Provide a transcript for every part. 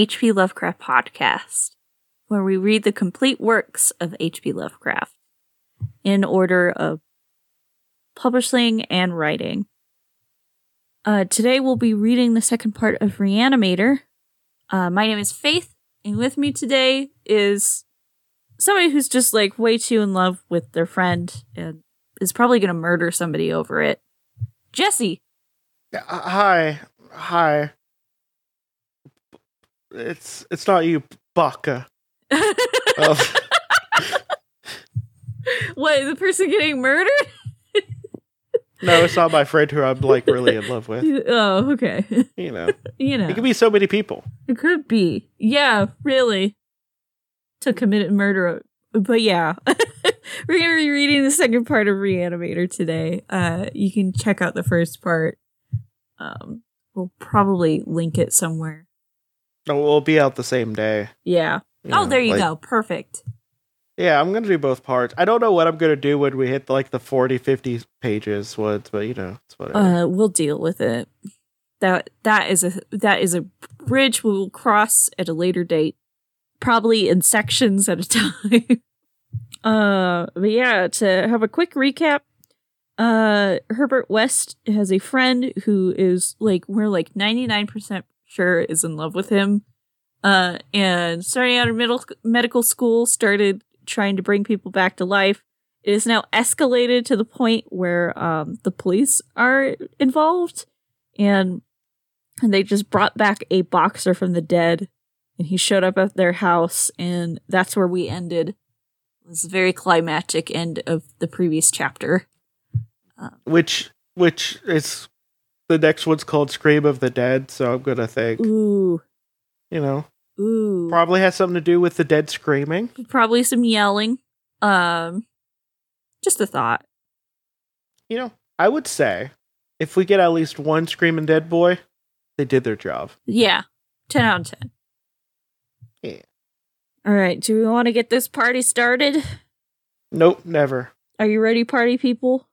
H.P. Lovecraft podcast, where we read the complete works of H.P. Lovecraft in order of publishing and writing. Uh, today we'll be reading the second part of Reanimator. Uh, my name is Faith, and with me today is somebody who's just like way too in love with their friend and is probably going to murder somebody over it. Jesse. Hi, hi. It's it's not you, Baka. What, the person getting murdered? no, it's not my friend who I'm like really in love with. oh, okay. You know, you know, it could be so many people. it could be. Yeah, really. To commit murder. But yeah, we're going to be reading the second part of Reanimator today. Uh, you can check out the first part. Um, we'll probably link it somewhere. No, we'll be out the same day. Yeah. you oh, know, there you like- go. Perfect. Yeah, I'm gonna do both parts. I don't know what I'm gonna do when we hit like the 40, 50 pages ones, but you know, it's whatever. Uh, we'll deal with it. That that is a that is a bridge we will cross at a later date, probably in sections at a time. uh, but yeah, to have a quick recap, uh, Herbert West has a friend who is like we're like ninety nine percent sure is in love with him. Uh, and starting out of middle medical school, started trying to bring people back to life. It is now escalated to the point where um, the police are involved, and and they just brought back a boxer from the dead, and he showed up at their house, and that's where we ended. It was very climactic end of the previous chapter. which which is the next one's called Scream of the Dead, so I'm gonna think Ooh, you know ooh, probably has something to do with the dead screaming. probably some yelling. Um, just a thought. You know, I would say if we get at least one screaming dead boy, they did their job. Yeah, ten out of ten. Yeah. All right, do we want to get this party started? Nope, never. Are you ready, party people?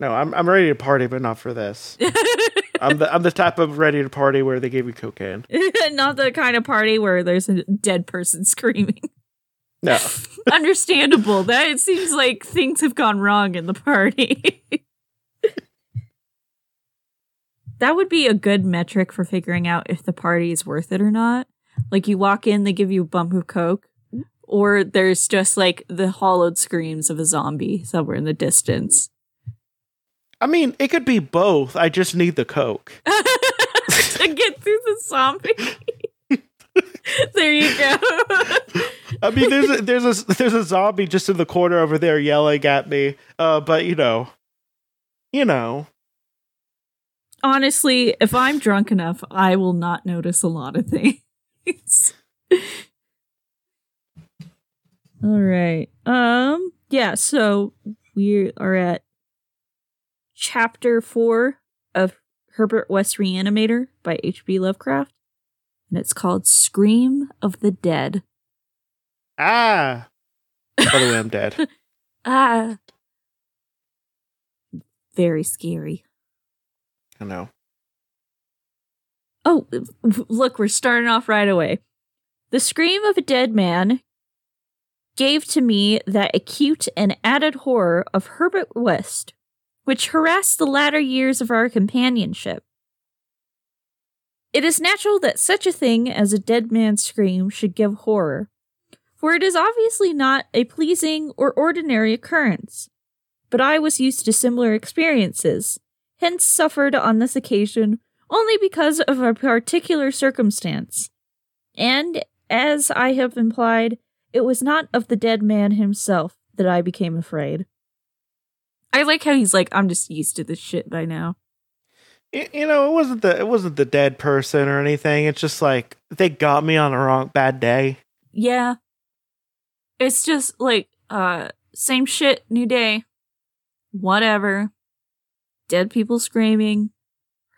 No, I'm I'm ready to party, but not for this. I'm the I'm the type of ready to party where they gave you cocaine. Not the kind of party where there's a dead person screaming. No, Understandable. That it seems like things have gone wrong in the party. that would be a good metric for figuring out if the party is worth it or not. Like you walk in, they give you a bump of coke, or there's just like the hollowed screams of a zombie somewhere in the distance. I mean it could be both. I just need the coke. to get through the zombie. there you go. I mean, there's a, there's a there's a zombie just in the corner over there yelling at me. Uh, but you know, you know, Honestly, if I'm drunk enough, I will not notice a lot of things. All right. Um yeah, so we are at chapter 4 of Herbert West Reanimator by H.P. Lovecraft, and it's called Scream of the Dead. ah. By the way, I'm dead. Ah. Very scary. I know. Oh, look, we're starting off right away. The scream of a dead man gave to me that acute and added horror of Herbert West, which harassed the latter years of our companionship. It is natural that such a thing as a dead man's scream should give horror, for it is obviously not a pleasing or ordinary occurrence. But I was used to similar experiences, hence suffered on this occasion only because of a particular circumstance. And, as I have implied, it was not of the dead man himself that I became afraid. I like how he's like, I'm just used to this shit by now. You know, it wasn't the it wasn't the dead person or anything. It's just like they got me on a wrong bad day. Yeah. It's just like, uh, same shit, new day. Whatever. Dead people screaming.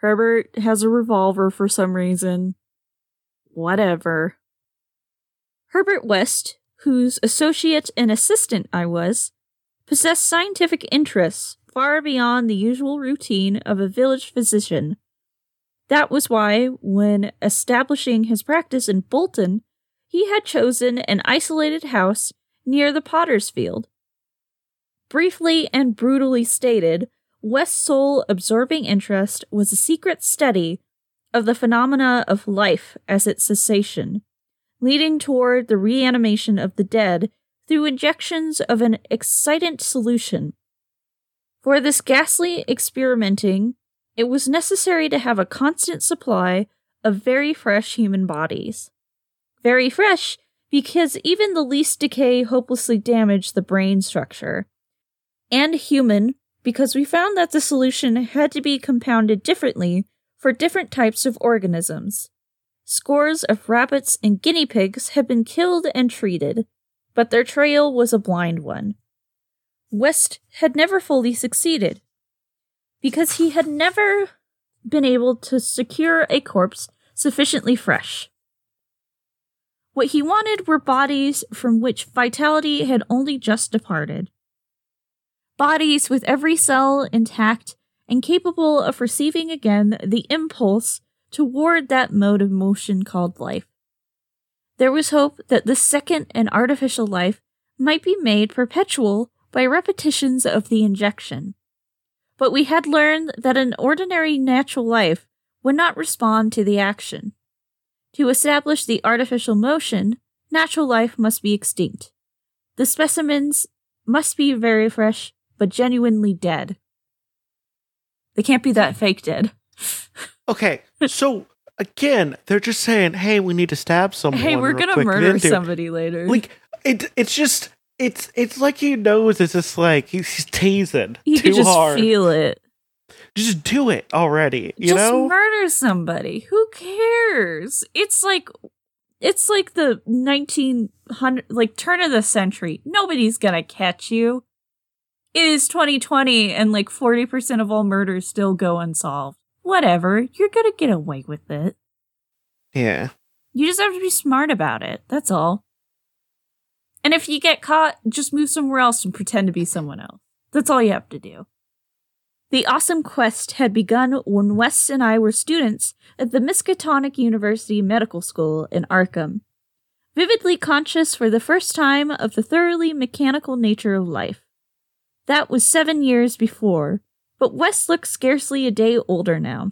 Herbert has a revolver for some reason. Whatever. Herbert West, whose associate and assistant I was, possessed scientific interests far beyond the usual routine of a village physician. That was why, when establishing his practice in Bolton, he had chosen an isolated house near the potter's field. Briefly and brutally stated, West's sole absorbing interest was a secret study of the phenomena of life as its cessation, leading toward the reanimation of the dead through injections of an excitant solution. For this ghastly experimenting, it was necessary to have a constant supply of very fresh human bodies. Very fresh because even the least decay hopelessly damaged the brain structure. And human because we found that the solution had to be compounded differently for different types of organisms. Scores of rabbits and guinea pigs had been killed and treated, but their trail was a blind one. West had never fully succeeded because he had never been able to secure a corpse sufficiently fresh. What he wanted were bodies from which vitality had only just departed. Bodies with every cell intact and capable of receiving again the impulse toward that mode of motion called life. There was hope that this second and artificial life might be made perpetual by repetitions of the injection. But we had learned that an ordinary natural life would not respond to the action. To establish the artificial motion, natural life must be extinct. The specimens must be very fresh, but genuinely dead. They can't be that fake dead. Okay, so again, they're just saying, "Hey, we need to stab someone." Hey, we're gonna quick." murder somebody later. Like it, it's just, it's, it's like he knows it's just like he's, he's teasing you too just hard. feel it. just do it already. You just know? murder somebody. Who cares? It's like it's like the 1900 like turn of the century. Nobody's going to catch you. It is 2020 and like 40% of all murders still go unsolved. Whatever. You're to get away with it. yeah. You just have to be smart about it. That's all. And if you get caught, just move somewhere else and pretend to be someone else. That's all you have to do. The awesome quest had begun when West and I were students at the Miskatonic University Medical School in Arkham, vividly conscious for the first time of the thoroughly mechanical nature of life. That was seven years before, but West looked scarcely a day older now.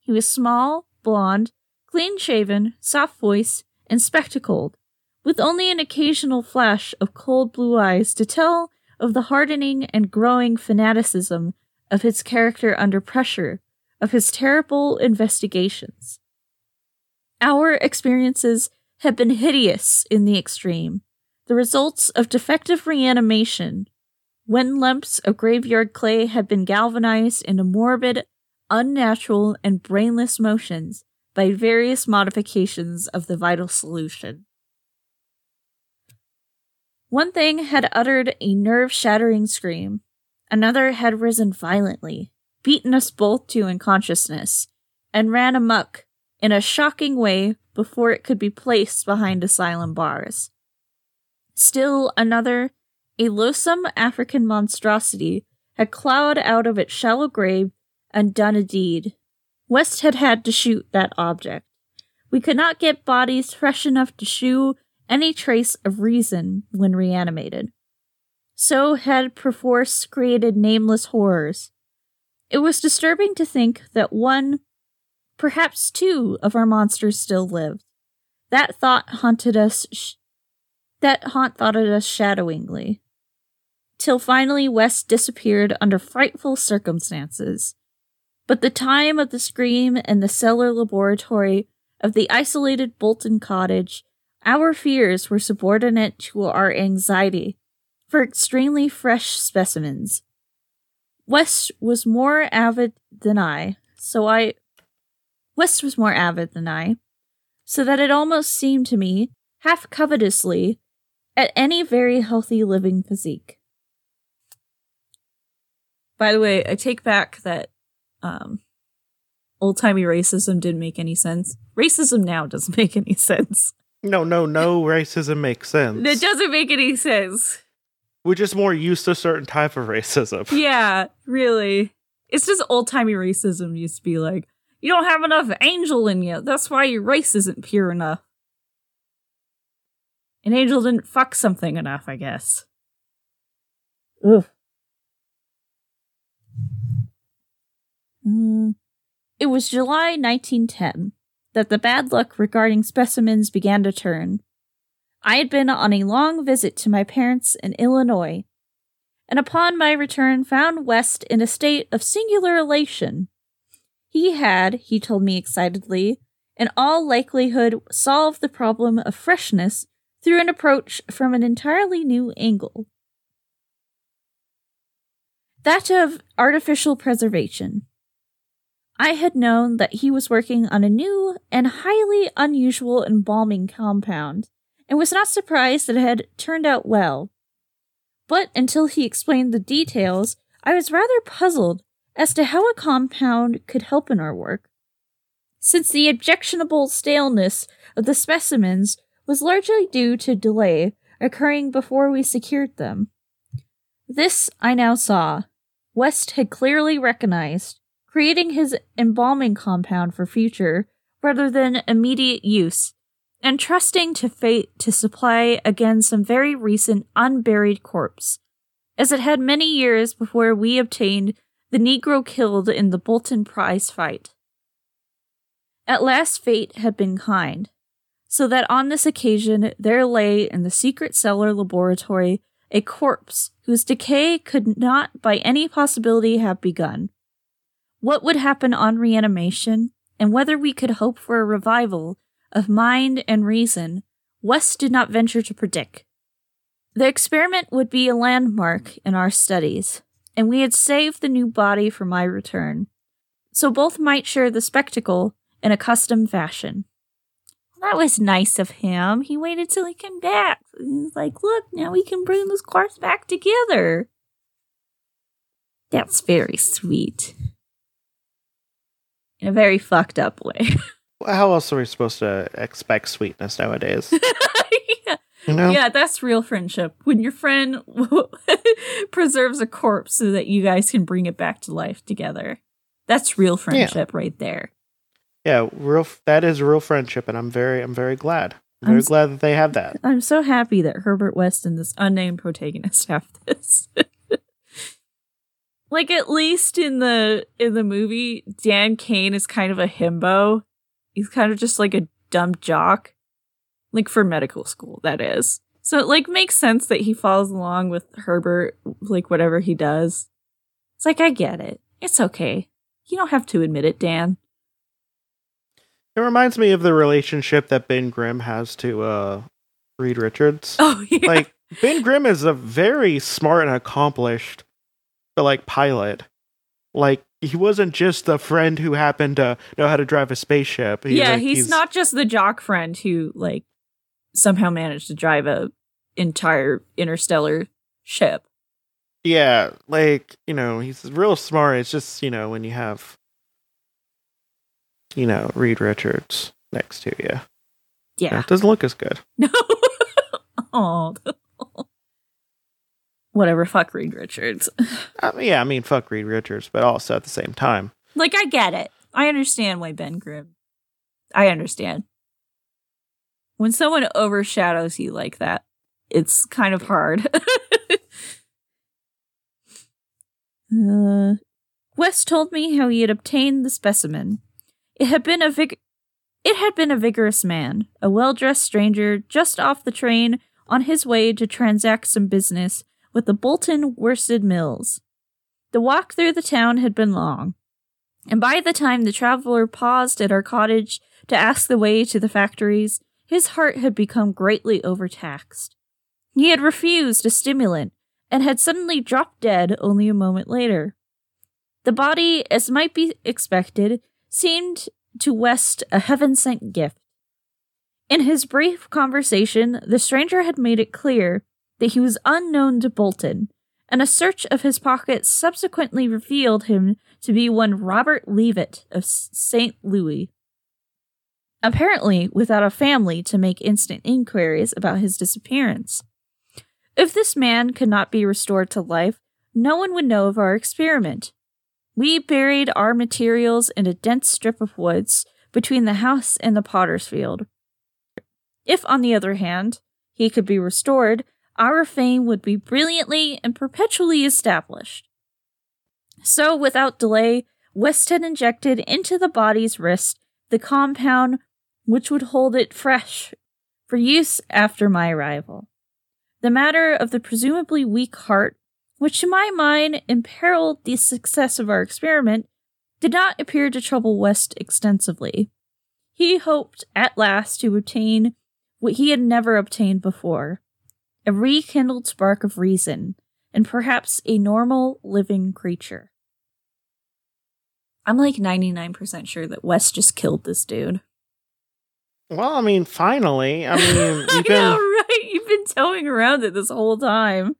He was small, blond, clean shaven, soft voiced, and spectacled, with only an occasional flash of cold blue eyes to tell of the hardening and growing fanaticism of his character under pressure, of his terrible investigations. Our experiences had been hideous in the extreme, the results of defective reanimation, when lumps of graveyard clay had been galvanized into morbid, unnatural, and brainless motions by various modifications of the vital solution. One thing had uttered a nerve shattering scream, another had risen violently, beaten us both to unconsciousness, and ran amuck in a shocking way before it could be placed behind asylum bars. Still another, a loathsome African monstrosity, had clawed out of its shallow grave and done a deed. West had had to shoot that object. We could not get bodies fresh enough to shew any trace of reason when reanimated. So had perforce created nameless horrors. It was disturbing to think that one, perhaps two, of our monsters still lived. That thought haunted us. Sh- that haunt thoughted us shadowingly. Till finally West disappeared under frightful circumstances. But the time of the scream and the cellar laboratory of the isolated Bolton cottage, our fears were subordinate to our anxiety for extremely fresh specimens. West was more avid than I, so I. West was more avid than I, so that it almost seemed to me, half covetously, at any very healthy living physique. By the way, I take back that um, old timey racism didn't make any sense. Racism now doesn't make any sense. No, no, no racism makes sense. It doesn't make any sense. We're just more used to a certain type of racism. Yeah, really. It's just old timey racism used to be like, you don't have enough angel in you. That's why your race isn't pure enough. An angel didn't fuck something enough, I guess. Ugh. Mm. It was July 1910 that the bad luck regarding specimens began to turn. I had been on a long visit to my parents in Illinois, and upon my return found West in a state of singular elation. He had, he told me excitedly, in all likelihood solved the problem of freshness through an approach from an entirely new angle. That of artificial preservation. I had known that he was working on a new and highly unusual embalming compound, and was not surprised that it had turned out well. But until he explained the details, I was rather puzzled as to how a compound could help in our work. Since the objectionable staleness of the specimens was largely due to delay occurring before we secured them. This I now saw. West had clearly recognized, creating his embalming compound for future rather than immediate use, and trusting to fate to supply again some very recent unburied corpse, as it had many years before we obtained the Negro killed in the Bolton prize fight. At last fate had been kind, so that on this occasion there lay in the secret cellar laboratory a corpse whose decay could not by any possibility have begun what would happen on reanimation, and whether we could hope for a revival of mind and reason, West did not venture to predict. The experiment would be a landmark in our studies, and we had saved the new body for my return, so both might share the spectacle in a custom fashion. That was nice of him. He waited till he came back. He's like, look, now we can bring this corpse back together. That's very sweet in a very fucked up way. How else are we supposed to expect sweetness nowadays? yeah. You know? yeah, that's real friendship. When your friend preserves a corpse so that you guys can bring it back to life together. That's real friendship yeah. right there. Yeah, real that is real friendship and I'm very I'm very glad. I'm very I'm glad that they have that. I'm so happy that Herbert West and this unnamed protagonist have this. Like at least in the in the movie, Dan Cain is kind of a himbo. He's kind of just like a dumb jock. Like for medical school, that is. So it like makes sense that he follows along with Herbert, like whatever he does. It's like I get it. It's okay. You don't have to admit it, Dan. It reminds me of the relationship that Ben Grimm has to uh Reed Richards. Oh yeah. Like Ben Grimm is a very smart and accomplished but like pilot. Like he wasn't just the friend who happened to know how to drive a spaceship. He, yeah, like, he's, he's, not just the jock friend who like somehow managed to drive a entire interstellar ship. Yeah, like, you know, he's real smart. It's just, you know, when you have you know, Reed Richards next to you. Yeah. Know, it doesn't look as good. No. oh whatever, fuck Reed Richards. yeah, I mean, fuck Reed Richards, but also at the same time. Like, I get it. I understand why Ben Grimm. I understand. When someone overshadows you like that, it's kind of hard. uh, West told me how he had obtained the specimen. It had been a vig- it had been a vigorous man, a well-dressed stranger just off the train on his way to transact some business with the Bolton Worsted Mills. The walk through the town had been long, and by the time the traveler paused at our cottage to ask the way to the factories, his heart had become greatly overtaxed. He had refused a stimulant and had suddenly dropped dead only a moment later. The body, as might be expected, seemed to West a heaven sent gift. In his brief conversation, the stranger had made it clear that he was unknown to Bolton, and a search of his pockets subsequently revealed him to be one Robert Leavitt of St. Louis. Apparently, without a family to make instant inquiries about his disappearance. If this man could not be restored to life, no one would know of our experiment. We buried our materials in a dense strip of woods between the house and the potter's field. If, on the other hand, he could be restored, our fame would be brilliantly and perpetually established. So, without delay, West had injected into the body's wrist the compound which would hold it fresh for use after my arrival. The matter of the presumably weak heart, which to my mind imperiled the success of our experiment, did not appear to trouble West extensively. He hoped at last to obtain what he had never obtained before a rekindled spark of reason, and perhaps a normal living creature. I'm like 99% sure that West just killed this dude. Well, I mean, finally. I mean, you've been, know, right? You've been towing around it this whole time.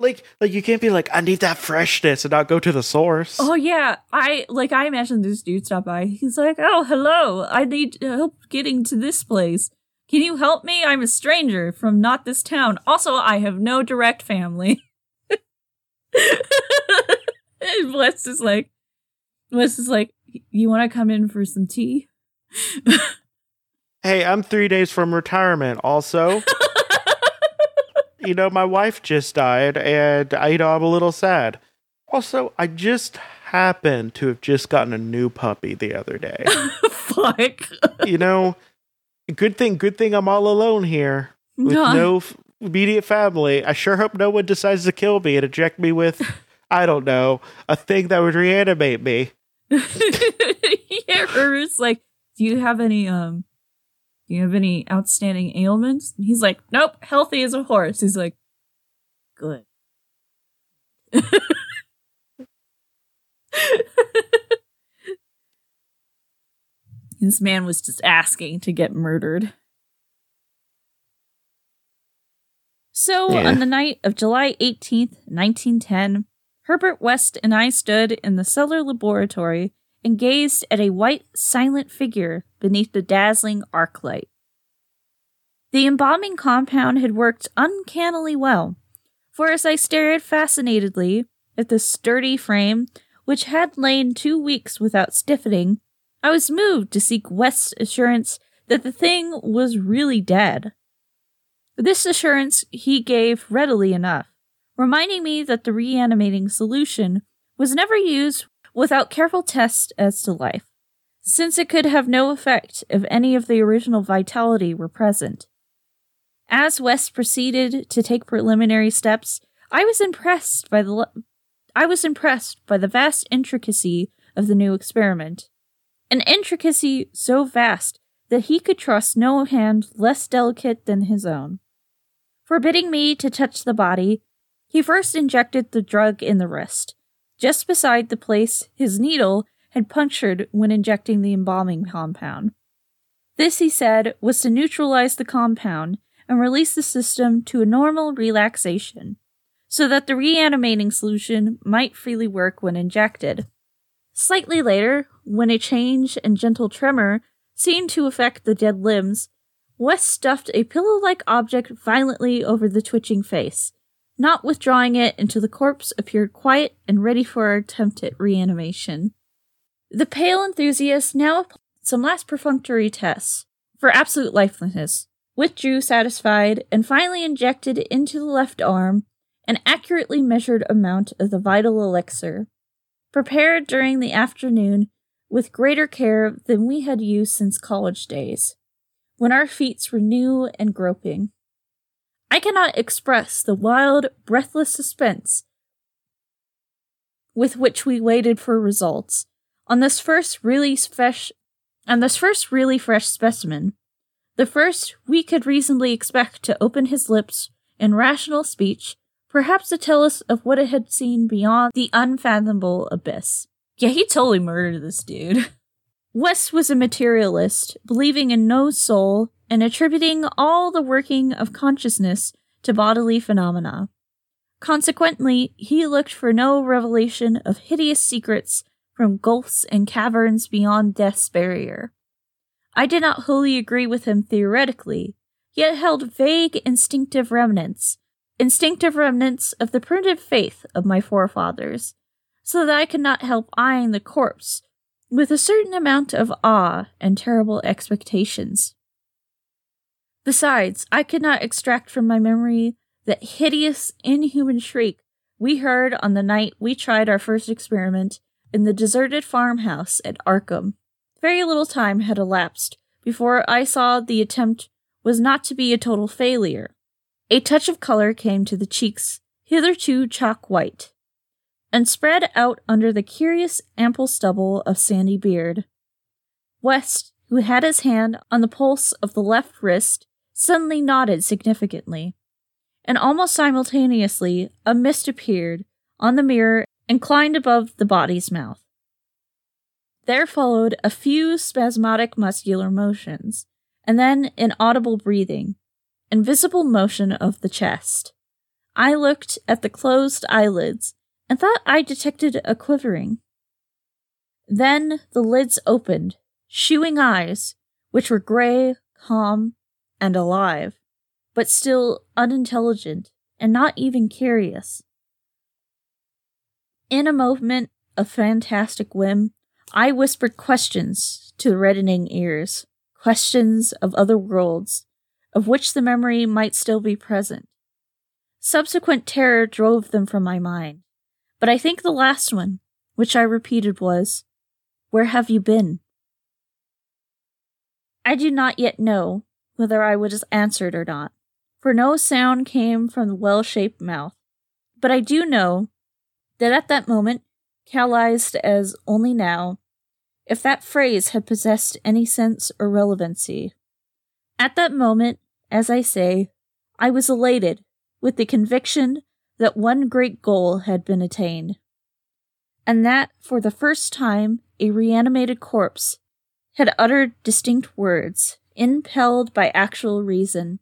Like, like you can't be like, I need that freshness and not go to the source. Oh yeah, I like. I imagine this dude stopped by. He's like, "Oh, hello. I need help getting to this place. Can you help me? I'm a stranger from not this town. Also, I have no direct family." and West is like, Wes is like, you want to come in for some tea? hey, I'm three days from retirement. Also, you know, my wife just died, and I, you know, I'm a little sad. Also, I just happened to have just gotten a new puppy the other day. Fuck. you know, good thing, good thing I'm all alone here with no, no immediate family. I sure hope no one decides to kill me and inject me with, I don't know, a thing that would reanimate me. yeah, Herbert's like, do you have any um do you have any outstanding ailments? And he's like, Nope, healthy as a horse. He's like, Good. this man was just asking to get murdered. So, yeah. on the night of July 18th, 1910, Herbert West and I stood in the cellar laboratory and gazed at a white, silent figure beneath the dazzling arc light. The embalming compound had worked uncannily well, for as I stared fascinatedly at the sturdy frame, which had lain two weeks without stiffening, I was moved to seek West's assurance that the thing was really dead. This assurance he gave readily enough reminding me that the reanimating solution was never used without careful tests as to life, since it could have no effect if any of the original vitality were present. As West proceeded to take preliminary steps, I was impressed by the I was impressed by the vast intricacy of the new experiment. An intricacy so vast that he could trust no hand less delicate than his own. Forbidding me to touch the body, he first injected the drug in the wrist, just beside the place his needle had punctured when injecting the embalming compound. This, he said, was to neutralize the compound and release the system to a normal relaxation, so that the reanimating solution might freely work when injected. Slightly later, when a change and gentle tremor seemed to affect the dead limbs, West stuffed a pillow like object violently over the twitching face not withdrawing it until the corpse appeared quiet and ready for our attempt at reanimation. The pale enthusiast now applied some last perfunctory tests for absolute lifelessness, withdrew satisfied, and finally injected into the left arm an accurately measured amount of the vital elixir, prepared during the afternoon with greater care than we had used since college days, when our feet were new and groping. I cannot express the wild, breathless suspense with which we waited for results on this first really fresh on this first really fresh specimen. The first we could reasonably expect to open his lips in rational speech, perhaps to tell us of what it had seen beyond the unfathomable abyss. Yeah, he totally murdered this dude. West was a materialist, believing in no soul and attributing all the working of consciousness to bodily phenomena. Consequently, he looked for no revelation of hideous secrets from gulfs and caverns beyond death's barrier. I did not wholly agree with him theoretically, yet held vague instinctive remnants instinctive remnants of the primitive faith of my forefathers, so that I could not help eyeing the corpse with a certain amount of awe and terrible expectations. Besides, I could not extract from my memory that hideous, inhuman shriek we heard on the night we tried our first experiment in the deserted farmhouse at Arkham. Very little time had elapsed before I saw the attempt was not to be a total failure. A touch of color came to the cheeks, hitherto chalk white, and spread out under the curious ample stubble of sandy beard. West, who had his hand on the pulse of the left wrist, suddenly nodded significantly, and almost simultaneously a mist appeared on the mirror inclined above the body's mouth. There followed a few spasmodic muscular motions, and then inaudible breathing, and visible motion of the chest. I looked at the closed eyelids and thought I detected a quivering. Then the lids opened, shewing eyes, which were gray, calm, and alive, but still unintelligent and not even curious. In a movement of fantastic whim, I whispered questions to the reddening ears, questions of other worlds, of which the memory might still be present. Subsequent terror drove them from my mind, but I think the last one, which I repeated, was, Where have you been? I do not yet know whether I was answered or not, for no sound came from the well shaped mouth, but I do know that at that moment, calloused as only now, if that phrase had possessed any sense or relevancy. At that moment, as I say, I was elated with the conviction that one great goal had been attained, and that for the first time a reanimated corpse had uttered distinct words, impelled by actual reason.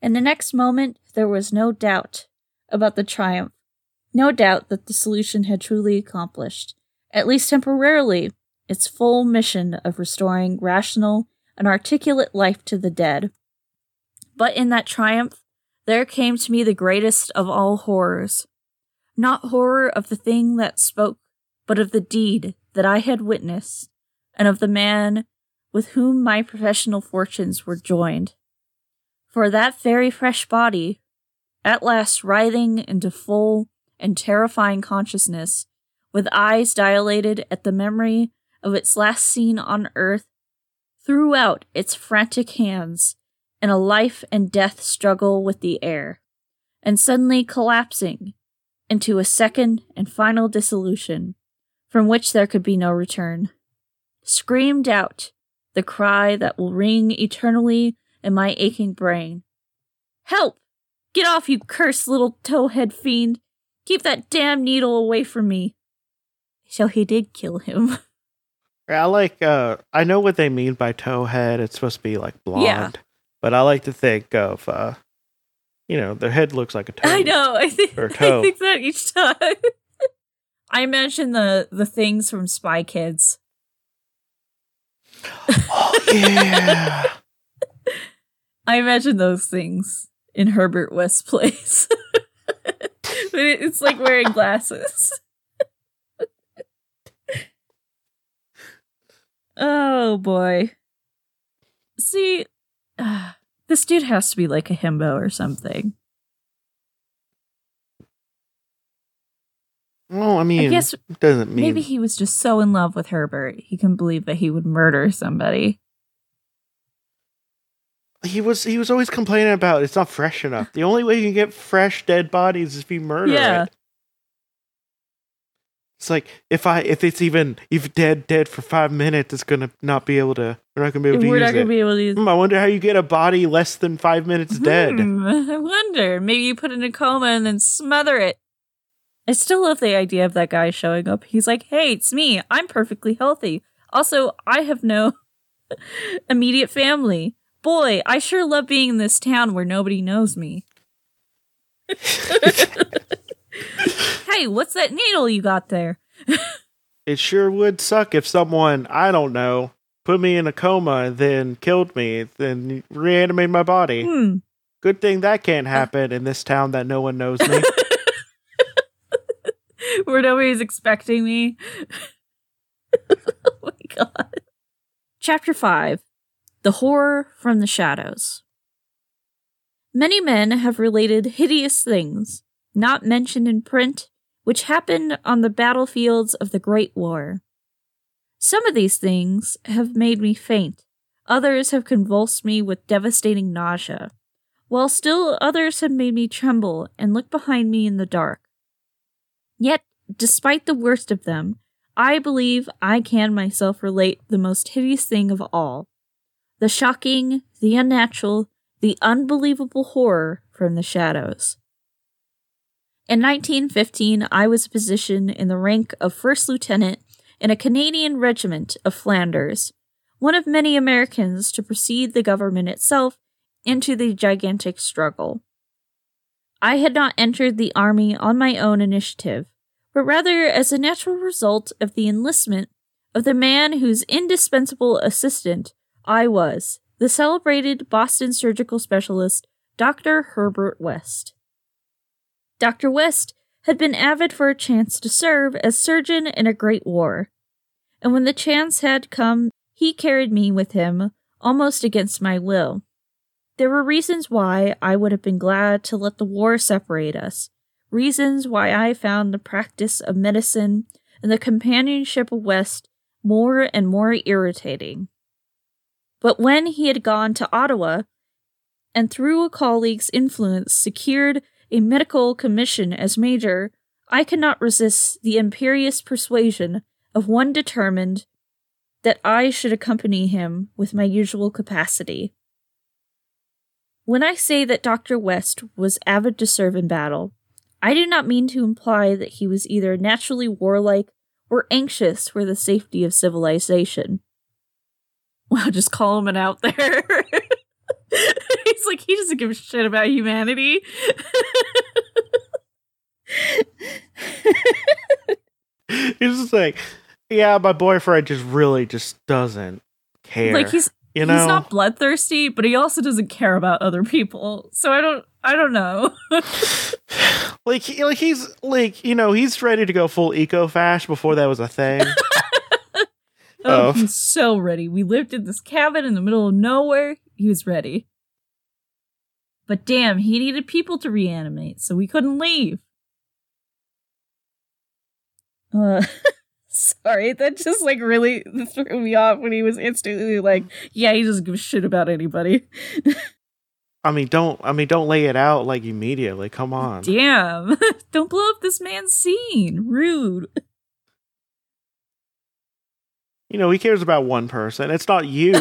In the next moment, there was no doubt about the triumph no doubt that the solution had truly accomplished, at least temporarily, its full mission of restoring rational and articulate life to the dead. But in that triumph, there came to me the greatest of all horrors. Not horror of the thing that spoke, but of the deed that I had witnessed, and of the man with whom my professional fortunes were joined. For that very fresh body, at last writhing into full and terrifying consciousness, with eyes dilated at the memory of its last scene on earth, threw out its frantic hands in a life and death struggle with the air, and suddenly collapsing into a second and final dissolution from which there could be no return, screamed out the cry that will ring eternally in my aching brain. Help! Get off, you cursed little towhead fiend! Keep that damn needle away from me. So he did kill him. I like uh I know what they mean by towhead. It's supposed to be like blonde. Yeah. But I like to think of uh you know, their head looks like a toe. I know. I think, Or I toe. think that each time. I imagine the the things from Spy Kids. Oh yeah. I imagine those things in Herbert West's place. but it's like wearing glasses. Oh boy. See, uh, this dude has to be like a himbo or something. well, I mean, I guess doesn't mean maybe he was just so in love with Herbert, he can't believe that he would murder somebody. he was he was always complaining about it's not fresh enough. The only way you can get fresh dead bodies is if you murder Yeah. it. It's like if I if it's even if dead dead for five minutes, it's gonna not be able to. We're not gonna be able to We're use not going it. be able to use Hmm, I wonder how you get a body less than five minutes dead. Hmm, I wonder. Maybe you put it in a coma and then smother it. I still love the idea of that guy showing up. He's like, hey, it's me. I'm perfectly healthy. Also, I have no immediate family. Boy, I sure love being in this town where nobody knows me. hey, what's that needle you got there? It sure would suck if someone I don't know put me in a coma and then killed me, then reanimated my body. Hmm. Good thing that can't happen in this town that no one knows me. Where nobody's expecting me. oh my god. Chapter 5 The Horror from the Shadows. Many men have related hideous things, not mentioned in print, which happened on the battlefields of the Great War. Some of these things have made me faint, others have convulsed me with devastating nausea, while still others have made me tremble and look behind me in the dark. Yet, despite the worst of them, I believe I can myself relate the most hideous thing of all the shocking, the unnatural, the unbelievable horror from the shadows. In 1915, I was positioned in the rank of first lieutenant in a Canadian regiment of Flanders, one of many Americans to precede the government itself into the gigantic struggle. I had not entered the army on my own initiative, but rather as a natural result of the enlistment of the man whose indispensable assistant I was, the celebrated Boston surgical specialist, Dr. Herbert West. Dr. West had been avid for a chance to serve as surgeon in a great war, and when the chance had come, he carried me with him, almost against my will. There were reasons why I would have been glad to let the war separate us, reasons why I found the practice of medicine and the companionship of West more and more irritating. But when he had gone to Ottawa, and through a colleague's influence secured a medical commission as major, I cannot resist the imperious persuasion of one determined that I should accompany him with my usual capacity. When I say that Dr. West was avid to serve in battle, I do not mean to imply that he was either naturally warlike or anxious for the safety of civilization. Well, just call him an out there. He's like, he doesn't give a shit about humanity. He's just like, yeah, my boyfriend just really just doesn't care. Like he's you know, he's not bloodthirsty, but he also doesn't care about other people. So I don't I don't know. like he, like he's like you know he's ready to go full eco fash before that was a thing. oh, oh, he's so ready. We lived in this cabin in the middle of nowhere. He was ready. But damn, he needed people to reanimate, so we couldn't leave. Uh Sorry, that just like really threw me off when he was instantly like, "Yeah, he doesn't give a shit about anybody." I mean, don't I mean, don't lay it out like immediately. Come on, damn! don't blow up this man's scene. Rude. You know, he cares about one person. It's not you,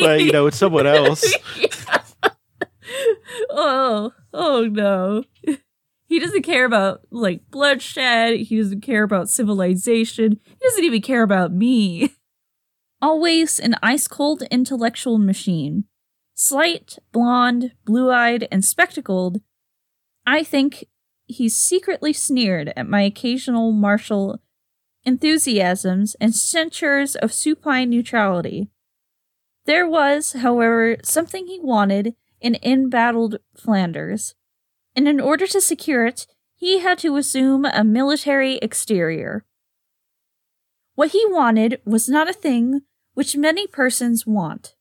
but you know, it's someone else. Oh, oh no. He doesn't care about like bloodshed. He doesn't care about civilization. He doesn't even care about me. Always an ice cold intellectual machine. Slight, blonde, blue eyed, and spectacled, I think he secretly sneered at my occasional martial enthusiasms and censures of supine neutrality. There was, however, something he wanted in embattled Flanders and in order to secure it, he had to assume a military exterior. What he wanted was not a thing which many persons want,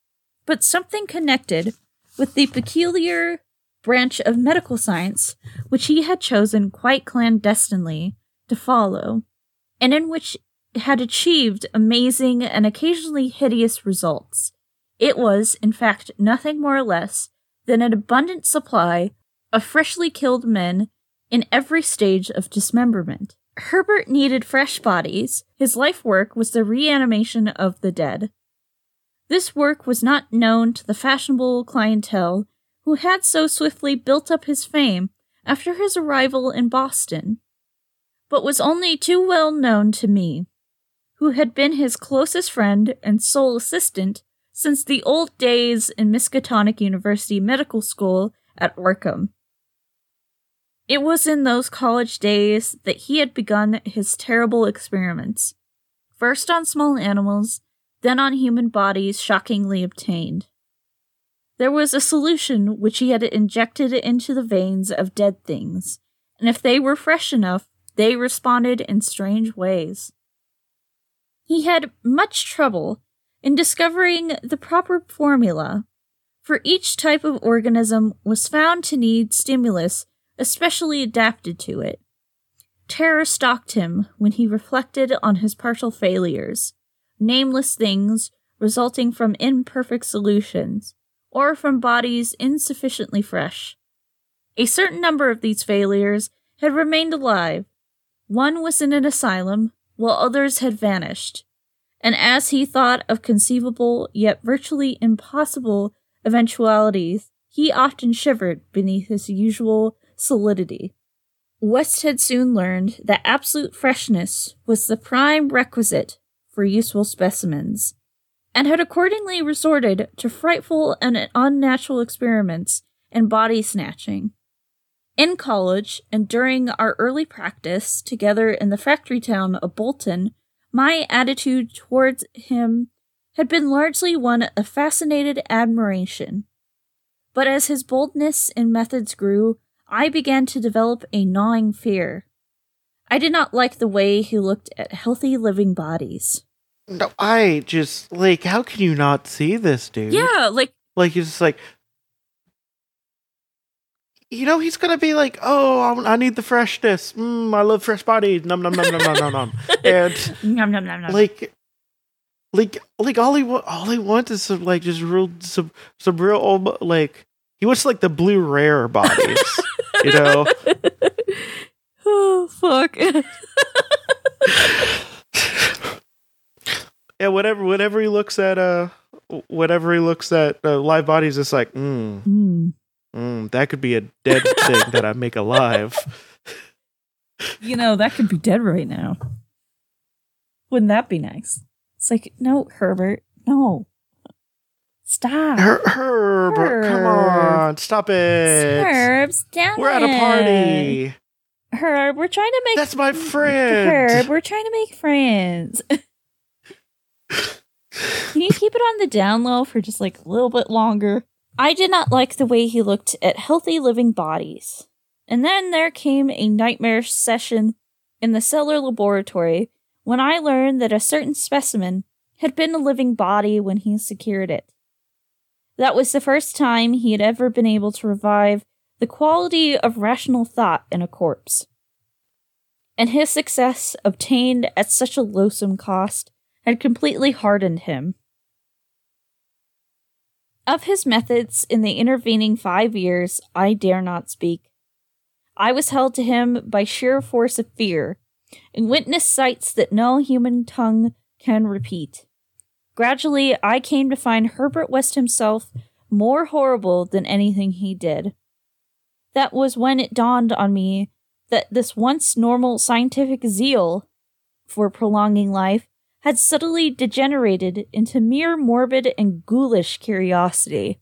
but something connected with the peculiar branch of medical science which he had chosen quite clandestinely to follow, and in which had achieved amazing and occasionally hideous results. It was, in fact, nothing more or less than an abundant supply of freshly killed men in every stage of dismemberment. Herbert needed fresh bodies. His life work was the reanimation of the dead. This work was not known to the fashionable clientele who had so swiftly built up his fame after his arrival in Boston, but was only too well known to me, who had been his closest friend and sole assistant since the old days in Miskatonic University Medical School at Arkham. It was in those college days that he had begun his terrible experiments, first on small animals, then on human bodies shockingly obtained. There was a solution which he had injected into the veins of dead things, and if they were fresh enough, they responded in strange ways. He had much trouble in discovering the proper formula, for each type of organism was found to need stimulus especially adapted to it. Terror stalked him when he reflected on his partial failures, nameless things resulting from imperfect solutions, or from bodies insufficiently fresh. A certain number of these failures had remained alive. One was in an asylum, while others had vanished. And as he thought of conceivable yet virtually impossible eventualities, he often shivered beneath his usual solidity. West had soon learned that absolute freshness was the prime requisite for useful specimens, and had accordingly resorted to frightful and unnatural experiments in body snatching. In college, and during our early practice together in the factory town of Bolton, my attitude towards him had been largely one of fascinated admiration. But as his boldness and methods grew, I began to develop a gnawing fear. I did not like the way he looked at healthy living bodies. No, I just like how can you not see this, dude? Yeah, like like he's just like you know he's gonna be like, oh, I, I need the freshness. Mm, I love fresh bodies. Num num num num num num. And nom nom nom nom. like, like, like all he wa- all he wants is some like just real some some real old like he wants like the blue rare bodies, you know. oh fuck. Yeah, whatever whenever he looks at uh, whenever he looks at uh, live bodies, it's like, mm, Hmm. Mm, that could be a dead thing that I make alive. You know, that could be dead right now. Wouldn't that be nice? It's like, no, Herbert, no. Stop. Her- Herb, come on, stop it. Herbs, down We're at a party. Herb, we're trying to make That's my friend. Herb, we're trying to make friends. Can you keep it on the down low for just like a little bit longer? I did not like the way he looked at healthy living bodies. And then there came a nightmarish session in the cellar laboratory when I learned that a certain specimen had been a living body when he secured it. That was the first time he had ever been able to revive the quality of rational thought in a corpse. And his success, obtained at such a loathsome cost, had completely hardened him. Of his methods in the intervening five years, I dare not speak. I was held to him by sheer force of fear, and witnessed sights that no human tongue can repeat. Gradually, I came to find Herbert West himself more horrible than anything he did. That was when it dawned on me that this once normal scientific zeal for prolonging life had subtly degenerated into mere morbid and ghoulish curiosity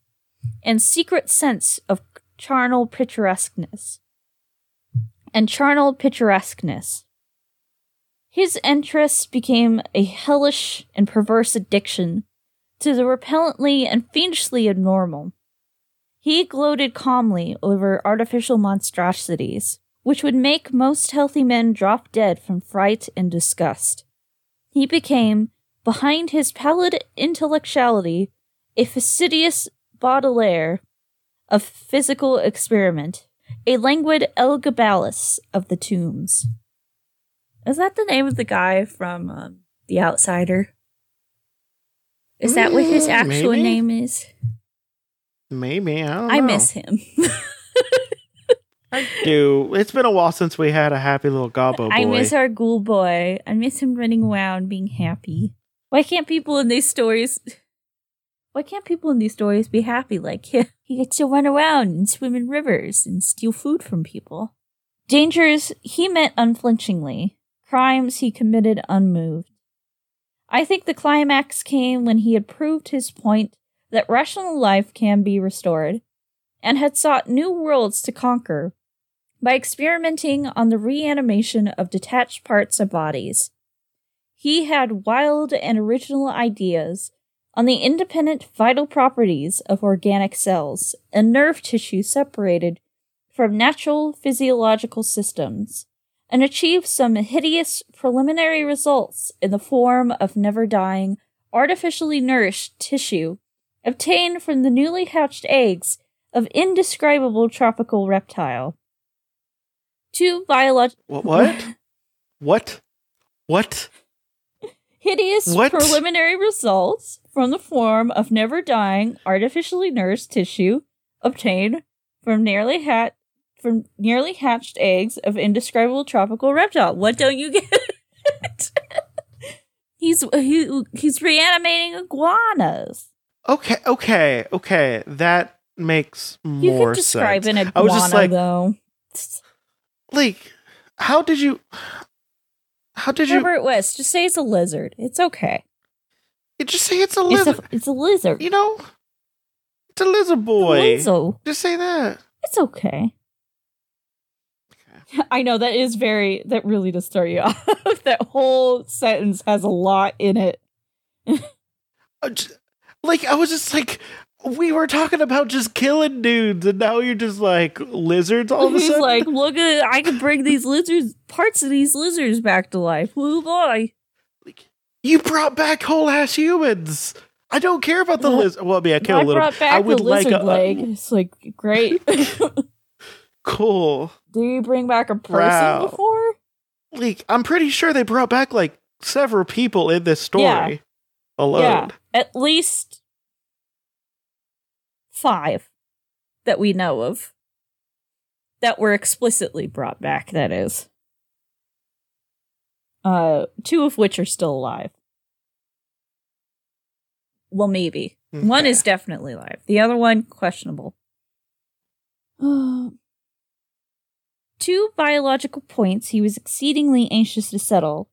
and secret sense of charnel picturesqueness. And charnel picturesqueness. His interest became a hellish and perverse addiction to the repellently and fiendishly abnormal. He gloated calmly over artificial monstrosities, which would make most healthy men drop dead from fright and disgust. He became, behind his pallid intellectuality, a fastidious Baudelaire of physical experiment, a languid Elagabalus of the tombs. Is that the name of the guy from um, The Outsider? Is that what his Mm, actual maybe. name is? Maybe I don't I know. miss him. I do. It's been a while since we had a happy little gobbo boy. I miss our ghoul boy. I miss him running around being happy. Why can't people in these stories why can't people in these stories be happy like him? He gets to run around and swim in rivers and steal food from people. Dangers he met unflinchingly. Crimes he committed unmoved. I think the climax came when he had proved his point that rational life can be restored, and had sought new worlds to conquer by experimenting on the reanimation of detached parts of bodies. He had wild and original ideas on the independent vital properties of organic cells and nerve tissue separated from natural physiological systems, and achieved some hideous preliminary results in the form of never dying, artificially nourished tissue obtained from the newly hatched eggs of indescribable tropical reptile. Two biological. What? What? what? What? Hideous What? preliminary results from the form of never dying, artificially nourished tissue obtained from nearly hat from nearly hatched eggs of indescribable tropical reptile. What don't you get? he's he, he's reanimating iguanas. Okay, okay, okay. That makes more You can describe sense. an iguana I was just like, though. Like, how did you? How did you? Herbert West, just say it's a lizard. It's okay. You just say it's a It's lizard. a it's a lizard. you know, it's a lizard boy. Lizzo. Just say that. It's okay. I know that is very that really does start you off. that whole sentence has a lot in it. Uh, Like I was just like, we were talking about just killing dudes, and now you're just like lizards all of a He's sudden. like, look at I can bring these lizards parts of these lizards back to life. Woo boy. you brought back whole ass humans. I don't care about the Well, lizard. Well, I mean, I care I a little. brought back I would the like lizard a, leg. It's like great. cool. Do you bring back a person Wow. before? Like I'm pretty sure they brought back like several people in this story Yeah. alone. Yeah. At least five that we know of. That were explicitly brought back, that is. Uh two of which are still alive. Well maybe. One is definitely alive. The other one questionable. Two biological points he was exceedingly anxious to settle.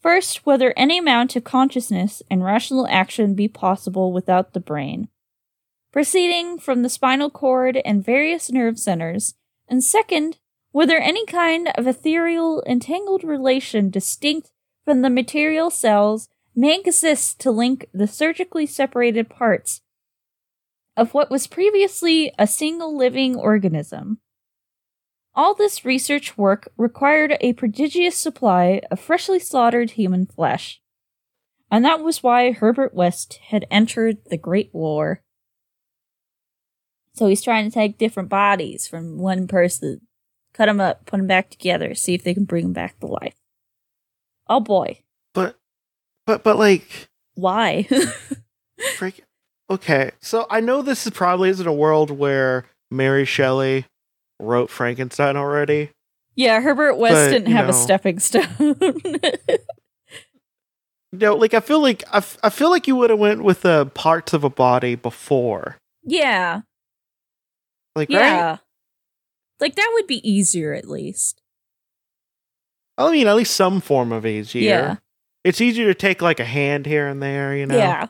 First, whether any amount of consciousness and rational action be possible without the brain, proceeding from the spinal cord and various nerve centers, and second, whether any kind of ethereal entangled relation distinct from the material cells may exist to link the surgically separated parts of what was previously a single living organism. All this research work required a prodigious supply of freshly slaughtered human flesh. And that was why Herbert West had entered the Great War. So he's trying to take different bodies from one person, cut them up, put them back together, see if they can bring them back to life. Oh boy. But, but, but like, Why? freak. Okay, so I know this is probably isn't a world where Mary Shelley wrote Frankenstein already. yeah, Herbert West But, didn't have a stepping stone. No, like I feel like I, f- I feel like you would have went with the parts of a body before, yeah. Like Yeah. right. Like that would be easier at least. I mean, at least some form of easier. Yeah. It's easier to take like a hand here and there, you know, Yeah.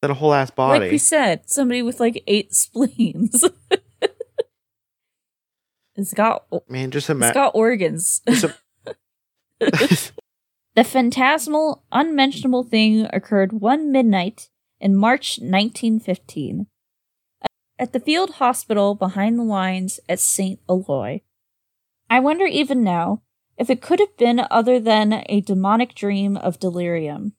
than a whole ass body. Like we said, somebody with like eight spleens. it's got Man, just it's imagine. got organs. It's a- The phantasmal, unmentionable thing occurred one midnight in March 1915 at the field hospital behind the lines at St. Eloi. I wonder even now if it could have been other than a demonic dream of delirium.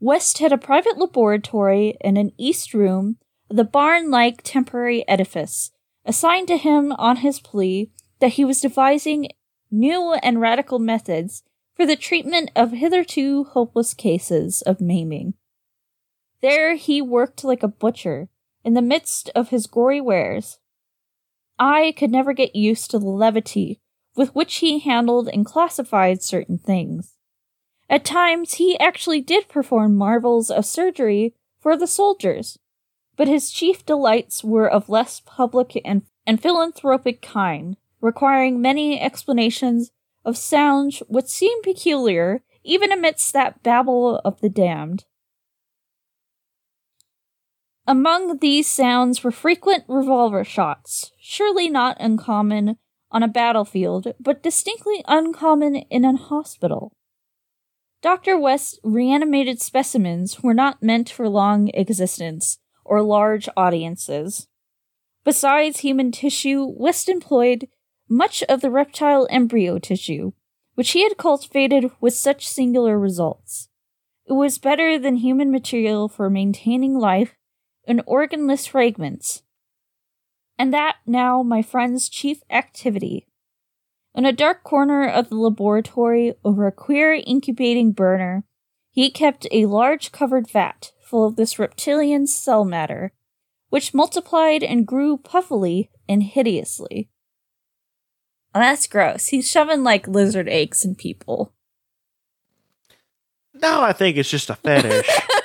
West had a private laboratory in an east room the barn like temporary edifice assigned to him on his plea that he was devising new and radical methods for the treatment of hitherto hopeless cases of maiming. There he worked like a butcher in the midst of his gory wares. I could never get used to the levity with which he handled and classified certain things. At times he actually did perform marvels of surgery for the soldiers, but his chief delights were of less public and, and philanthropic kind, requiring many explanations of sounds which seemed peculiar even amidst that babble of the damned. Among these sounds were frequent revolver shots, surely not uncommon on a battlefield, but distinctly uncommon in an hospital. Dr. West's reanimated specimens were not meant for long existence or large audiences. Besides human tissue, West employed much of the reptile embryo tissue, which he had cultivated with such singular results. It was better than human material for maintaining life in organless fragments. And that now my friend's chief activity. In a dark corner of the laboratory over a queer incubating burner, he kept a large covered vat full of this reptilian cell matter, which multiplied and grew puffily and hideously. Oh, that's gross. He's shoving like lizard eggs in people. No, I think it's just a fetish.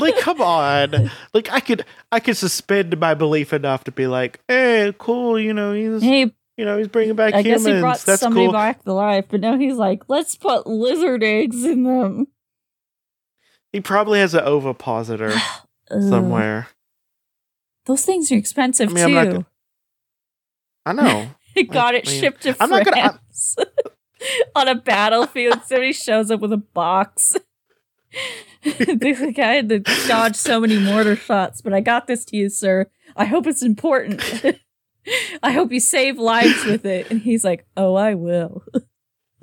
like, come on. Like, I could, I could suspend my belief enough to be like, "Hey, cool. You know, he's, Hey, you know, he's bringing back I humans. guess he brought That's somebody cool." back to life, but now he's like, let's put lizard eggs in them. He probably has an ovipositor somewhere. Those things are expensive I mean, too. gonna- I know. He got it mean, shipped to I'm not gonna- I'm- France on a battlefield. Somebody shows up with a box. This guy had to dodge so many mortar shots, but I got this to you, sir. I hope it's important. I hope you save lives with it. And he's like, "Oh, I will."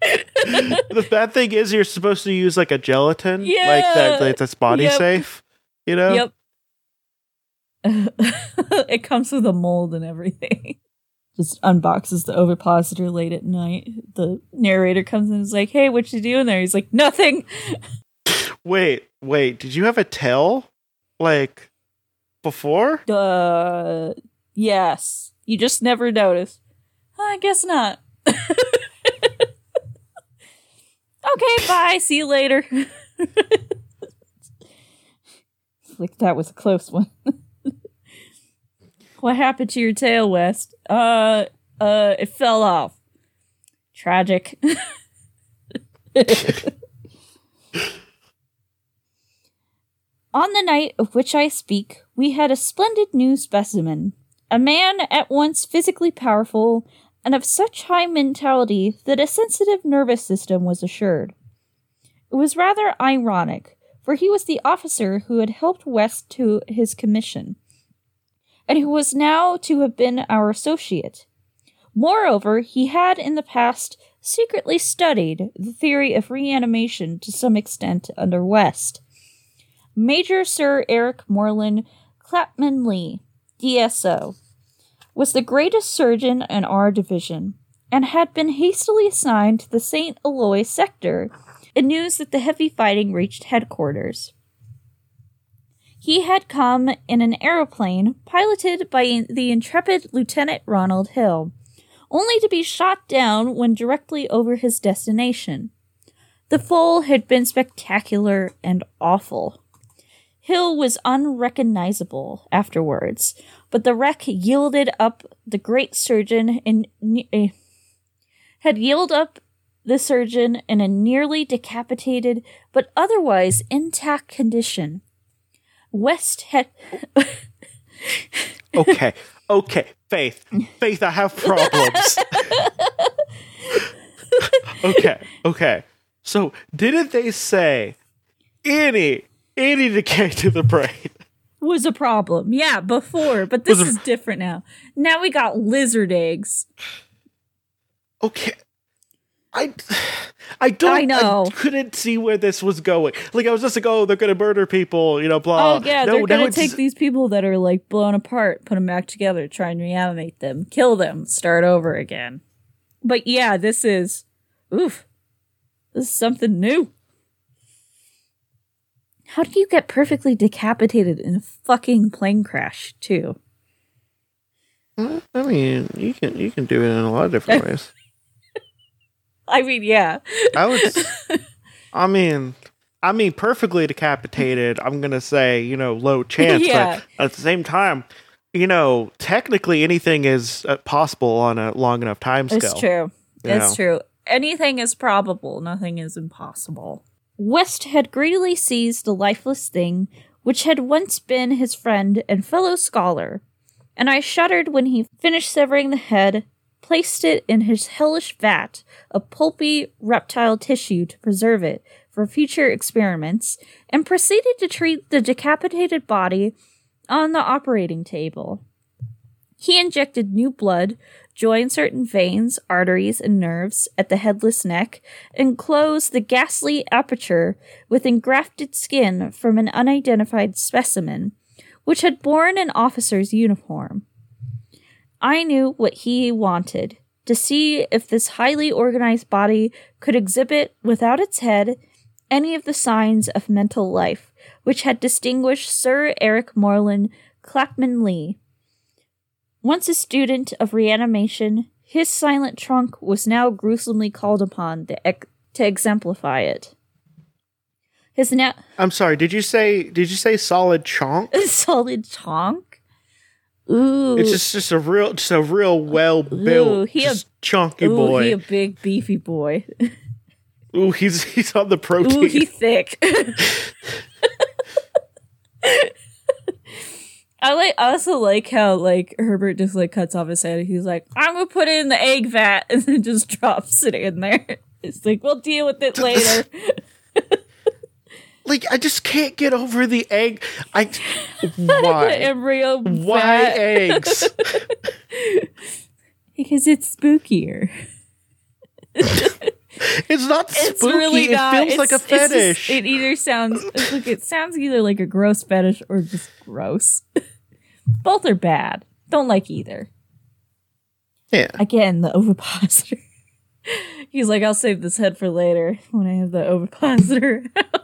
the bad thing is you're supposed to use like a gelatin, like Yeah. that, like that's body Yep. safe. You know. Yep. it comes with a mold and everything. Just unboxes the ovipositor late at night. The narrator comes in and is like, "Hey, what you doing there?" He's like, "Nothing." Wait, wait. Did you have a tail, like before? Uh, yes. You just never noticed. I guess not. okay, bye. See you later. like that was a close one. what happened to your tail, West? Uh, uh, it fell off. Tragic. On the night of which I speak, we had a splendid new specimen. A man at once physically powerful and of such high mentality that a sensitive nervous system was assured. It was rather ironic, for he was the officer who had helped West to his commission, and who was now to have been our associate. Moreover, he had in the past secretly studied the theory of reanimation to some extent under West. Major Sir Eric Moreland Clapham Lee, DSO, was the greatest surgeon in our division and had been hastily assigned to the St. Eloi sector in news that the heavy fighting reached headquarters. He had come in an aeroplane piloted by the intrepid Lieutenant Ronald Hill, only to be shot down when directly over his destination. The fall had been spectacular and awful. Hill was unrecognizable afterwards, but the wreck yielded up the great surgeon in uh, had yielded up the surgeon in a nearly decapitated but otherwise intact condition. West had Okay, okay. Faith, Faith, I have problems. okay, okay. So, didn't they say any any decay to the brain? was a problem. Yeah, before, but this is different now. Now we got lizard eggs. Okay. I I don't I know. couldn't see where this was going. Like I was just like, oh, they're gonna murder people, you know, blah. oh yeah, no, they're gonna take these people that are like blown apart, put them back together, try and reanimate them, kill them, start over again. But yeah, this is oof. This is something new. How do you get perfectly decapitated in a fucking plane crash, too? Uh, I mean, you can you can do it in a lot of different ways. I mean, yeah. I would. I mean, I mean, perfectly decapitated. I'm gonna say, you know, low chance, Yeah. but at the same time, you know, technically anything is uh, possible on a long enough time scale. It's true. It's know. true. Anything is probable, nothing is impossible. West had greedily seized the lifeless thing which had once been his friend and fellow scholar, and I shuddered when he finished severing the head, placed it in his hellish vat of pulpy reptile tissue to preserve it for future experiments, and proceeded to treat the decapitated body on the operating table. He injected new blood, joined certain veins, arteries, and nerves at the headless neck, and closed the ghastly aperture with engrafted skin from an unidentified specimen, which had borne an officer's uniform. I knew what he wanted to see if this highly organized body could exhibit, without its head, any of the signs of mental life which had distinguished Sir Eric Moreland Clackman Lee. Once a student of reanimation, his silent trunk was now gruesomely called upon to, ex- to exemplify it. His now I'm sorry. Did you say? Did you say solid chonk? solid trunk. Ooh, It's just just a real, just a real well built, he a- chunky Ooh, boy. he a big beefy boy. Ooh, he's he's on the protein. Ooh, he thick. I like. I also like how like Herbert just like cuts off his head. He's like, "I'm gonna put it in the egg vat," and then just drops it in there. It's like we'll deal with it later. Like I just can't get over the egg. I the why embryo why vat. eggs? because it's spookier. It's not spooky. It's really it not. feels like a It's- it's just- fetish. it either sounds it's like it sounds either like a gross fetish or just gross. Both are bad. Don't like either. yeah. Again, the ovipositor. He's like, I'll save this head for later when I have the ovipositor out.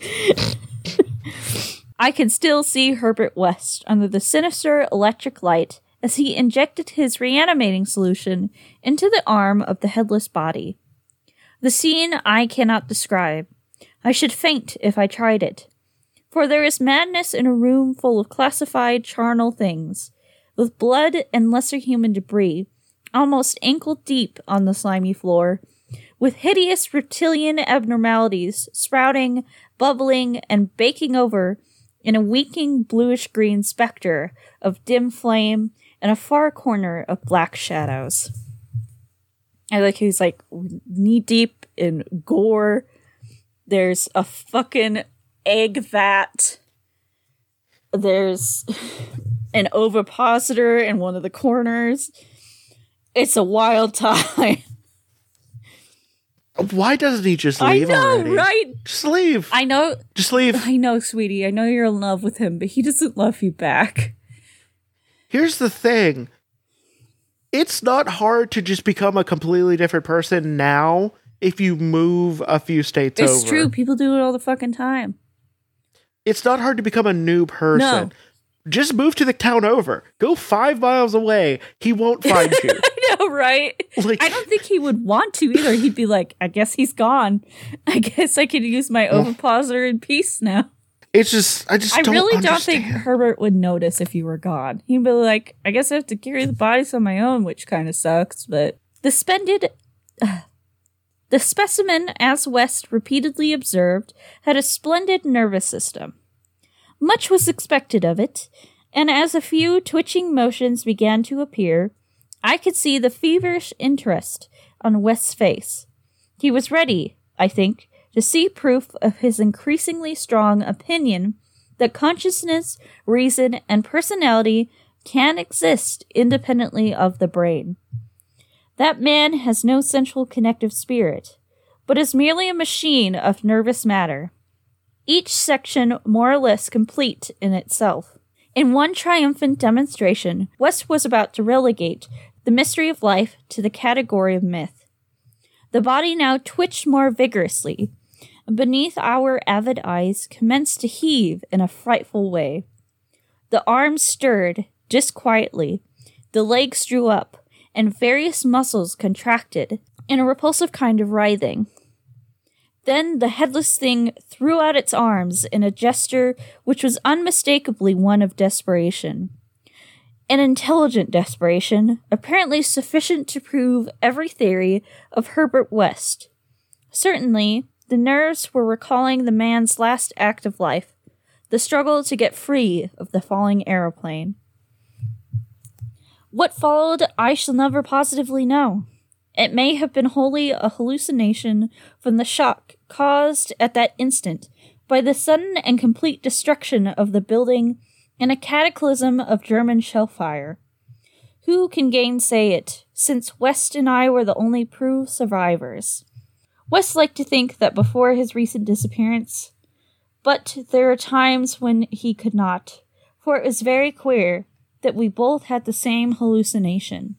I can still see Herbert West under the sinister electric light as he injected his reanimating solution into the arm of the headless body. The scene I cannot describe. I should faint if I tried it. For there is madness in a room full of classified charnel things, with blood and lesser human debris, almost ankle deep on the slimy floor, with hideous reptilian abnormalities sprouting, bubbling, and baking over in a winking bluish green specter of dim flame and a far corner of black shadows. I like he's like knee deep in gore. There's a fucking egg vat. There's an ovipositor in one of the corners. It's a wild time. Why doesn't he just leave I know, already? right? Just leave. I know, just leave. I know, sweetie. I know you're in love with him, but he doesn't love you back. Here's the thing. It's not hard to just become a completely different person now if you move a few states over. It's over. true. People do it all the fucking time. It's not hard to become a new person. No. Just move to the town over. Go five miles away. He won't find you. I know, right? Like I don't think he would want to either. He'd be like, I guess he's gone. I guess I can use my ovipositor in peace now. it's just I just I don't really don't think. Herbert would notice if you were gone. He'd be like, I guess I have to carry the bodies on my own, which kind of sucks, but the spended. the specimen, as West repeatedly observed, had a splendid nervous system. Much was expected of it, and as a few twitching motions began to appear, I could see the feverish interest on West's face. He was ready, I think, to see proof of his increasingly strong opinion that consciousness, reason, and personality can exist independently of the brain. That man has no central connective spirit, but is merely a machine of nervous matter, each section more or less complete in itself. In one triumphant demonstration, West was about to relegate the mystery of life to the category of myth. The body now twitched more vigorously, and beneath our avid eyes commenced to heave in a frightful way. The arms stirred, just quietly, the legs drew up, and various muscles contracted in a repulsive kind of writhing. Then the headless thing threw out its arms in a gesture which was unmistakably one of desperation. An intelligent desperation, apparently sufficient to prove every theory of Herbert West. Certainly, the nerves were recalling the man's last act of life the struggle to get free of the falling aeroplane. What followed, I shall never positively know. It may have been wholly a hallucination from the shock caused at that instant by the sudden and complete destruction of the building in a cataclysm of German shell fire. Who can gainsay it, since West and I were the only proved survivors? West liked to think that before his recent disappearance, but there are times when he could not, for it was very queer that we both had the same hallucination.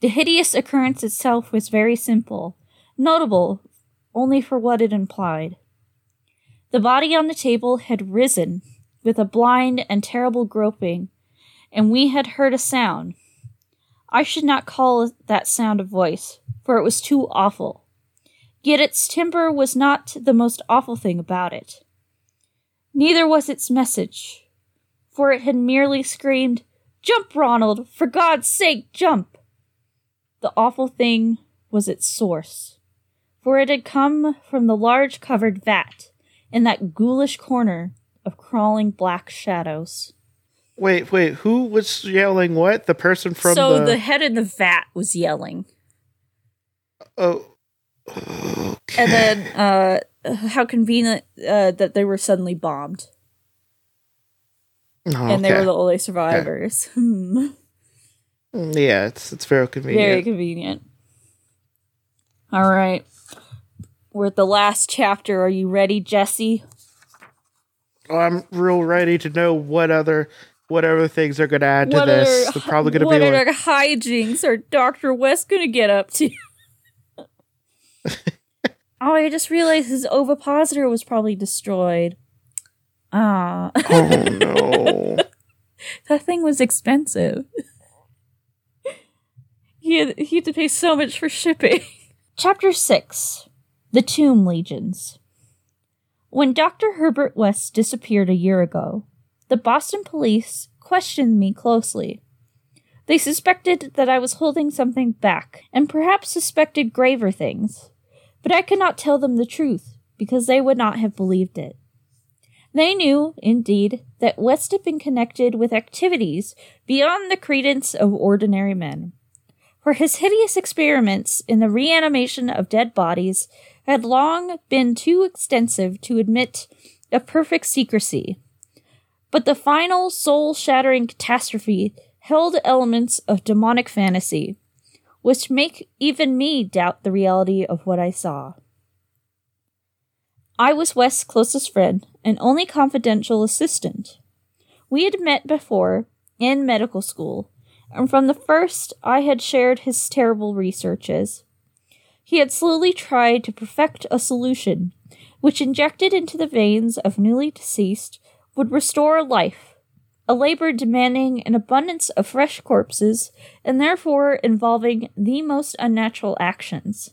The hideous occurrence itself was very simple, notable only for what it implied. The body on the table had risen with a blind and terrible groping, and we had heard a sound. I should not call that sound a voice, for it was too awful. Yet its timbre was not the most awful thing about it. Neither was its message, for it had merely screamed, Jump, Ronald! For God's sake, jump! The awful thing was its source, for it had come from the large covered vat in that ghoulish corner of crawling black shadows. Wait, wait, who was yelling what? The person from the so the... the head in the vat was yelling. Oh. Okay. And then uh how convenient uh, that they were suddenly bombed. Oh, and they were the only survivors. Hmm. Yeah, it's it's very convenient. Very convenient. All right. We're at the last chapter. Are you ready, Jesse? Oh, I'm real ready to know what other what other things are going to add to What this. are- They're probably going to what be like, hijinks are Dr. West going to get up to? oh, I just realized his ovipositor was probably destroyed. Ah, oh no. that thing was expensive. He, had, he had to pay so much for shipping. Chapter 6 The Tomb Legions. When Dr. Herbert West disappeared a year ago, the Boston police questioned me closely. They suspected that I was holding something back, and perhaps suspected graver things. But I could not tell them the truth, because they would not have believed it. They knew, indeed, that West had been connected with activities beyond the credence of ordinary men. For his hideous experiments in the reanimation of dead bodies had long been too extensive to admit of perfect secrecy. But the final soul shattering catastrophe held elements of demonic fantasy, which make even me doubt the reality of what I saw. I was West's closest friend and only confidential assistant. We had met before in medical school, and from the first I had shared his terrible researches. He had slowly tried to perfect a solution which, injected into the veins of newly deceased, would restore life, a labor demanding an abundance of fresh corpses and therefore involving the most unnatural actions.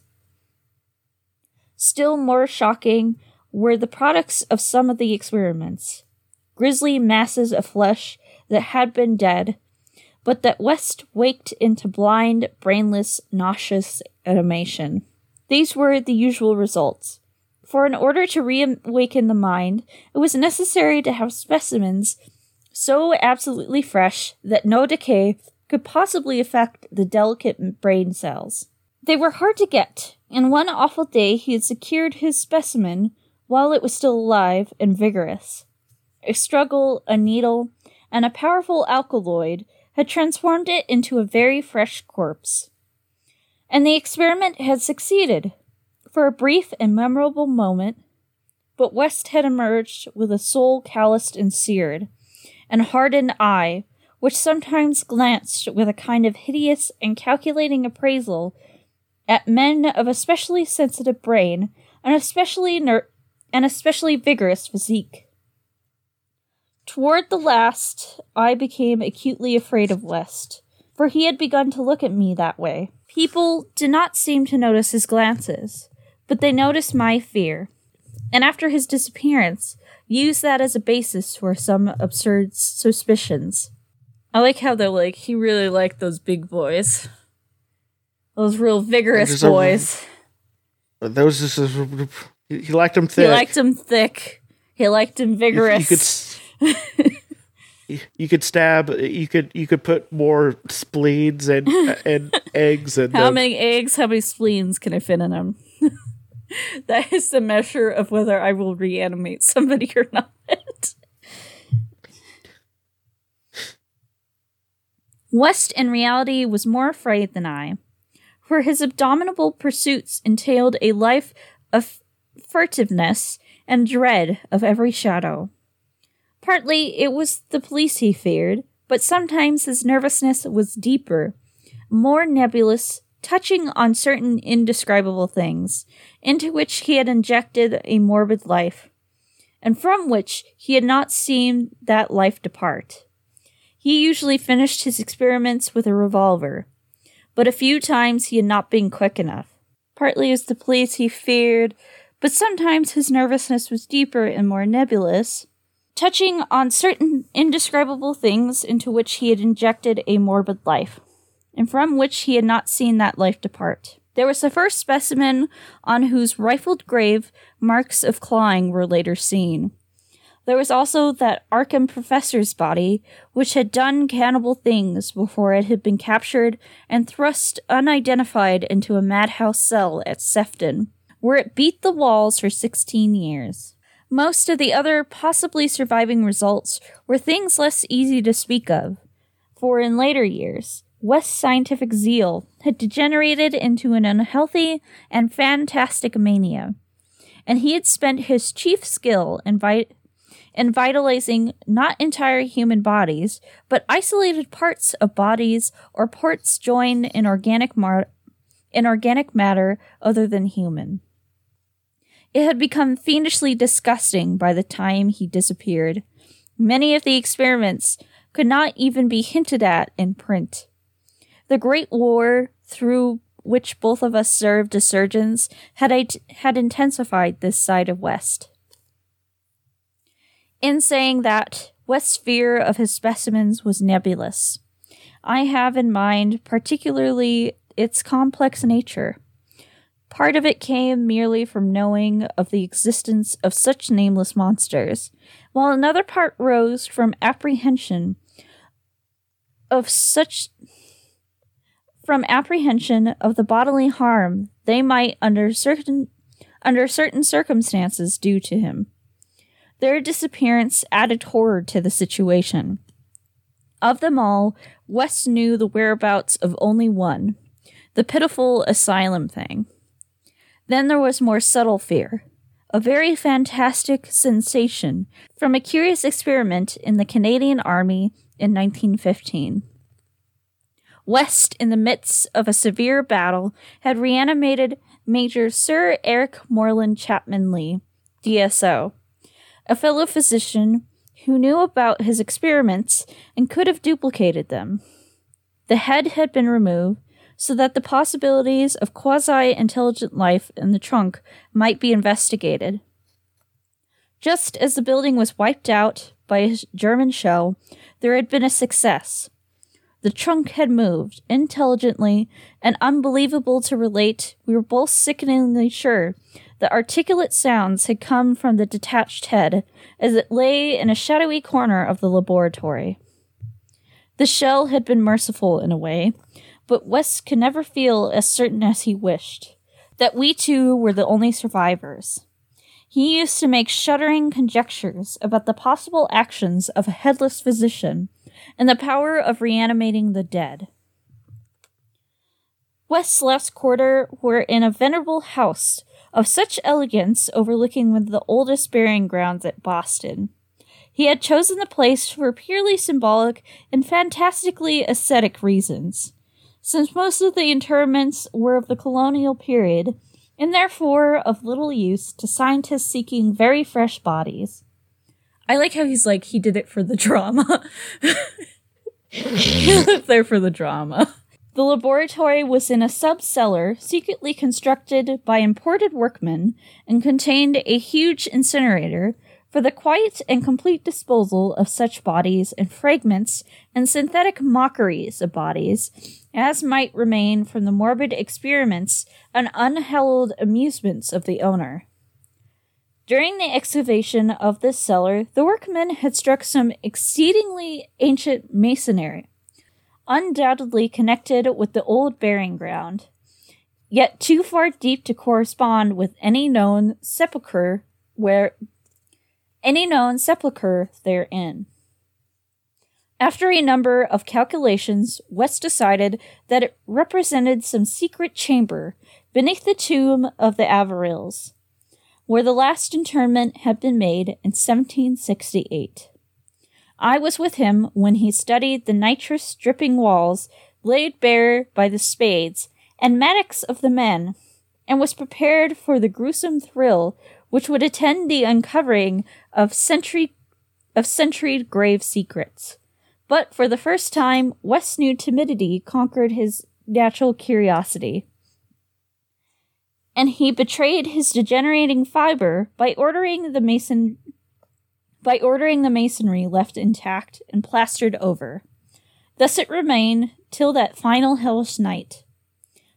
Still more shocking were the products of some of the experiments grisly masses of flesh that had been dead, but that West waked into blind, brainless, nauseous animation. These were the usual results. For in order to reawaken the mind, it was necessary to have specimens so absolutely fresh that no decay could possibly affect the delicate brain cells. They were hard to get, and one awful day he had secured his specimen while it was still alive and vigorous. A struggle, a needle, and a powerful alkaloid had transformed it into a very fresh corpse. And the experiment had succeeded for a brief and memorable moment, but West had emerged with a soul calloused and seared, and hardened eye, which sometimes glanced with a kind of hideous and calculating appraisal at men of especially sensitive brain and especially ner- and especially vigorous physique. Toward the last, I became acutely afraid of West, for he had begun to look at me that way. People did not seem to notice his glances, but they noticed my fear, and after his disappearance, used that as a basis for some absurd suspicions. I like how they're like, he really liked those big boys. Those real vigorous There's a- boys. Those just he liked them thick. He liked them thick. He liked You- vigorous. You could, s- you could stab. You could you could put more spleens and and eggs and how many eggs, how many spleens can I fit in them? that is the measure of whether I will reanimate somebody or not. West, in reality, was more afraid than I, for his abominable pursuits entailed a life of furtiveness and dread of every shadow. Partly it was the police he feared, but sometimes his nervousness was deeper, more nebulous, touching on certain indescribable things, into which he had injected a morbid life, and from which he had not seen that life depart. He usually finished his experiments with a revolver, but a few times he had not been quick enough. Partly as the police he feared, but sometimes his nervousness was deeper and more nebulous, touching on certain indescribable things into which he had injected a morbid life, and from which he had not seen that life depart. There was the first specimen on whose rifled grave marks of clawing were later seen. There was also that Arkham professor's body, which had done cannibal things before it had been captured and thrust unidentified into a madhouse cell at Sefton, where it beat the walls for 16 years. Most of the other possibly surviving results were things less easy to speak of, for in later years, West's scientific zeal had degenerated into an unhealthy and fantastic mania, and he had spent his chief skill in, vi- in vitalizing not entire human bodies, but isolated parts of bodies or parts joined in organic, mar- in organic matter other than human. It had become fiendishly disgusting by the time he disappeared. Many of the experiments could not even be hinted at in print. The Great War, through which both of us served as surgeons, had, had intensified this side of West. In saying that, West's fear of his specimens was nebulous. I have in mind particularly its complex nature. Part of it came merely from knowing of the existence of such nameless monsters, while another part rose from apprehension of such from apprehension of the bodily harm they might under certain under certain circumstances do to him. Their disappearance added horror to the situation. Of them all, West knew the whereabouts of only one, the pitiful asylum thing. Then there was more subtle fear, a very fantastic sensation from a curious experiment in the Canadian Army in 1915. West, in the midst of a severe battle, had reanimated Major Sir Eric Moreland Chapman Lee, DSO, a fellow physician who knew about his experiments and could have duplicated them. The head had been removed, so that the possibilities of quasi intelligent life in the trunk might be investigated. Just as the building was wiped out by a German shell, there had been a success. The trunk had moved intelligently and unbelievable to relate. We were both sickeningly sure that articulate sounds had come from the detached head as it lay in a shadowy corner of the laboratory. The shell had been merciful in a way, but West could never feel as certain as he wished that we two were the only survivors. He used to make shuddering conjectures about the possible actions of a headless physician and the power of reanimating the dead. West's last quarter were in a venerable house of such elegance overlooking one of the oldest burying grounds at Boston. He had chosen the place for purely symbolic and fantastically ascetic reasons since most of the interments were of the colonial period and therefore of little use to scientists seeking very fresh bodies. I like how he's like, he did it for the drama. he lived there for the drama. The laboratory was in a sub cellar secretly constructed by imported workmen and contained a huge incinerator for the quiet and complete disposal of such bodies and fragments and synthetic mockeries of bodies as might remain from the morbid experiments and unhallowed amusements of the owner. During the excavation of this cellar, the workmen had struck some exceedingly ancient masonry, undoubtedly connected with the old burying ground, yet too far deep to correspond with any known sepulchre where any known sepulchre therein. After a number of calculations, West decided that it represented some secret chamber beneath the tomb of the Averills, where the last interment had been made in 1768. I was with him when he studied the nitrous dripping walls laid bare by the spades and mattocks of the men, and was prepared for the gruesome thrill which would attend the uncovering of century of century grave secrets. But for the first time, West knew timidity conquered his natural curiosity. And he betrayed his degenerating fiber by ordering the mason by ordering the masonry left intact and plastered over. Thus it remained till that final hellish night,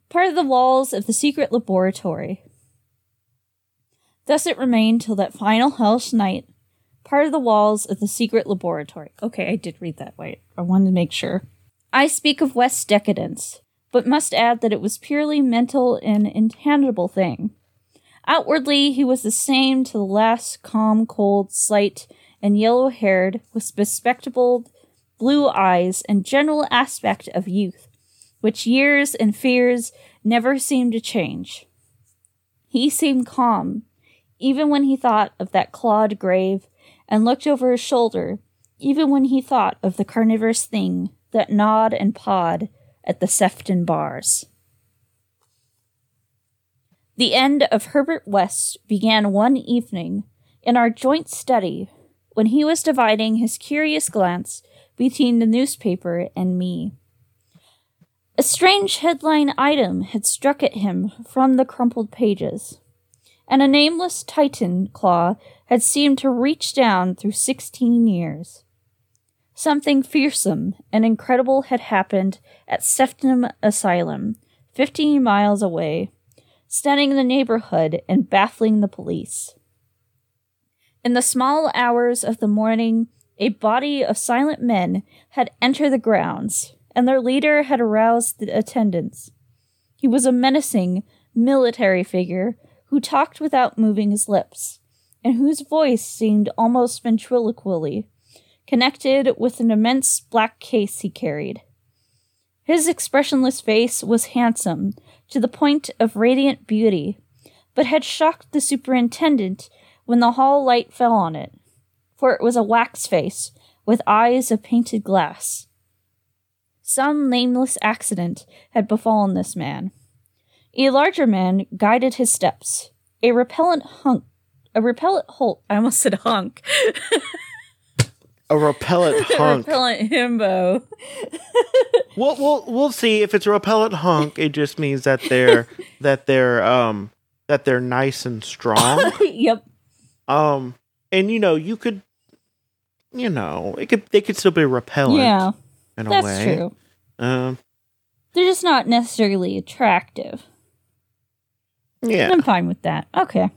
part of the walls of the secret laboratory. Thus it remained till that final hellish night, part of the walls of the secret laboratory. Okay, I did read that. Wait, I wanted to make sure. I speak of West's decadence, but must add that it was purely mental and intangible thing. Outwardly, he was the same to the last calm, cold, slight, and yellow haired, with bespectacled blue eyes and general aspect of youth, which years and fears never seemed to change. He seemed calm, even when he thought of that clawed grave, and looked over his shoulder, even when he thought of the carnivorous thing that gnawed and pawed at the Sefton bars. The end of Herbert West began one evening in our joint study when he was dividing his curious glance between the newspaper and me. A strange headline item had struck at him from the crumpled pages, and a nameless Titan claw had seemed to reach down through sixteen years. Something fearsome and incredible had happened at Sefton Asylum, fifteen miles away, stunning the neighborhood and baffling the police. In the small hours of the morning, a body of silent men had entered the grounds, and their leader had aroused the attendants. He was a menacing, military figure who talked without moving his lips, and whose voice seemed almost ventriloquially connected with an immense black case he carried. His expressionless face was handsome to the point of radiant beauty, but had shocked the superintendent when the hall light fell on it, for it was a wax face with eyes of painted glass. Some nameless accident had befallen this man. A larger man guided his steps. A repellent hunk, a repellent hole. I almost said hunk. A repellent a hunk. repellent himbo. we'll, we'll we'll see if it's a repellent hunk. It just means that they're that they're um that they're nice and strong. yep. Um, and you know you could, you know, it could they could still be repellent. Yeah, in a that's way. true. Um, They're just not necessarily attractive. Yeah. I'm fine with that. Okay.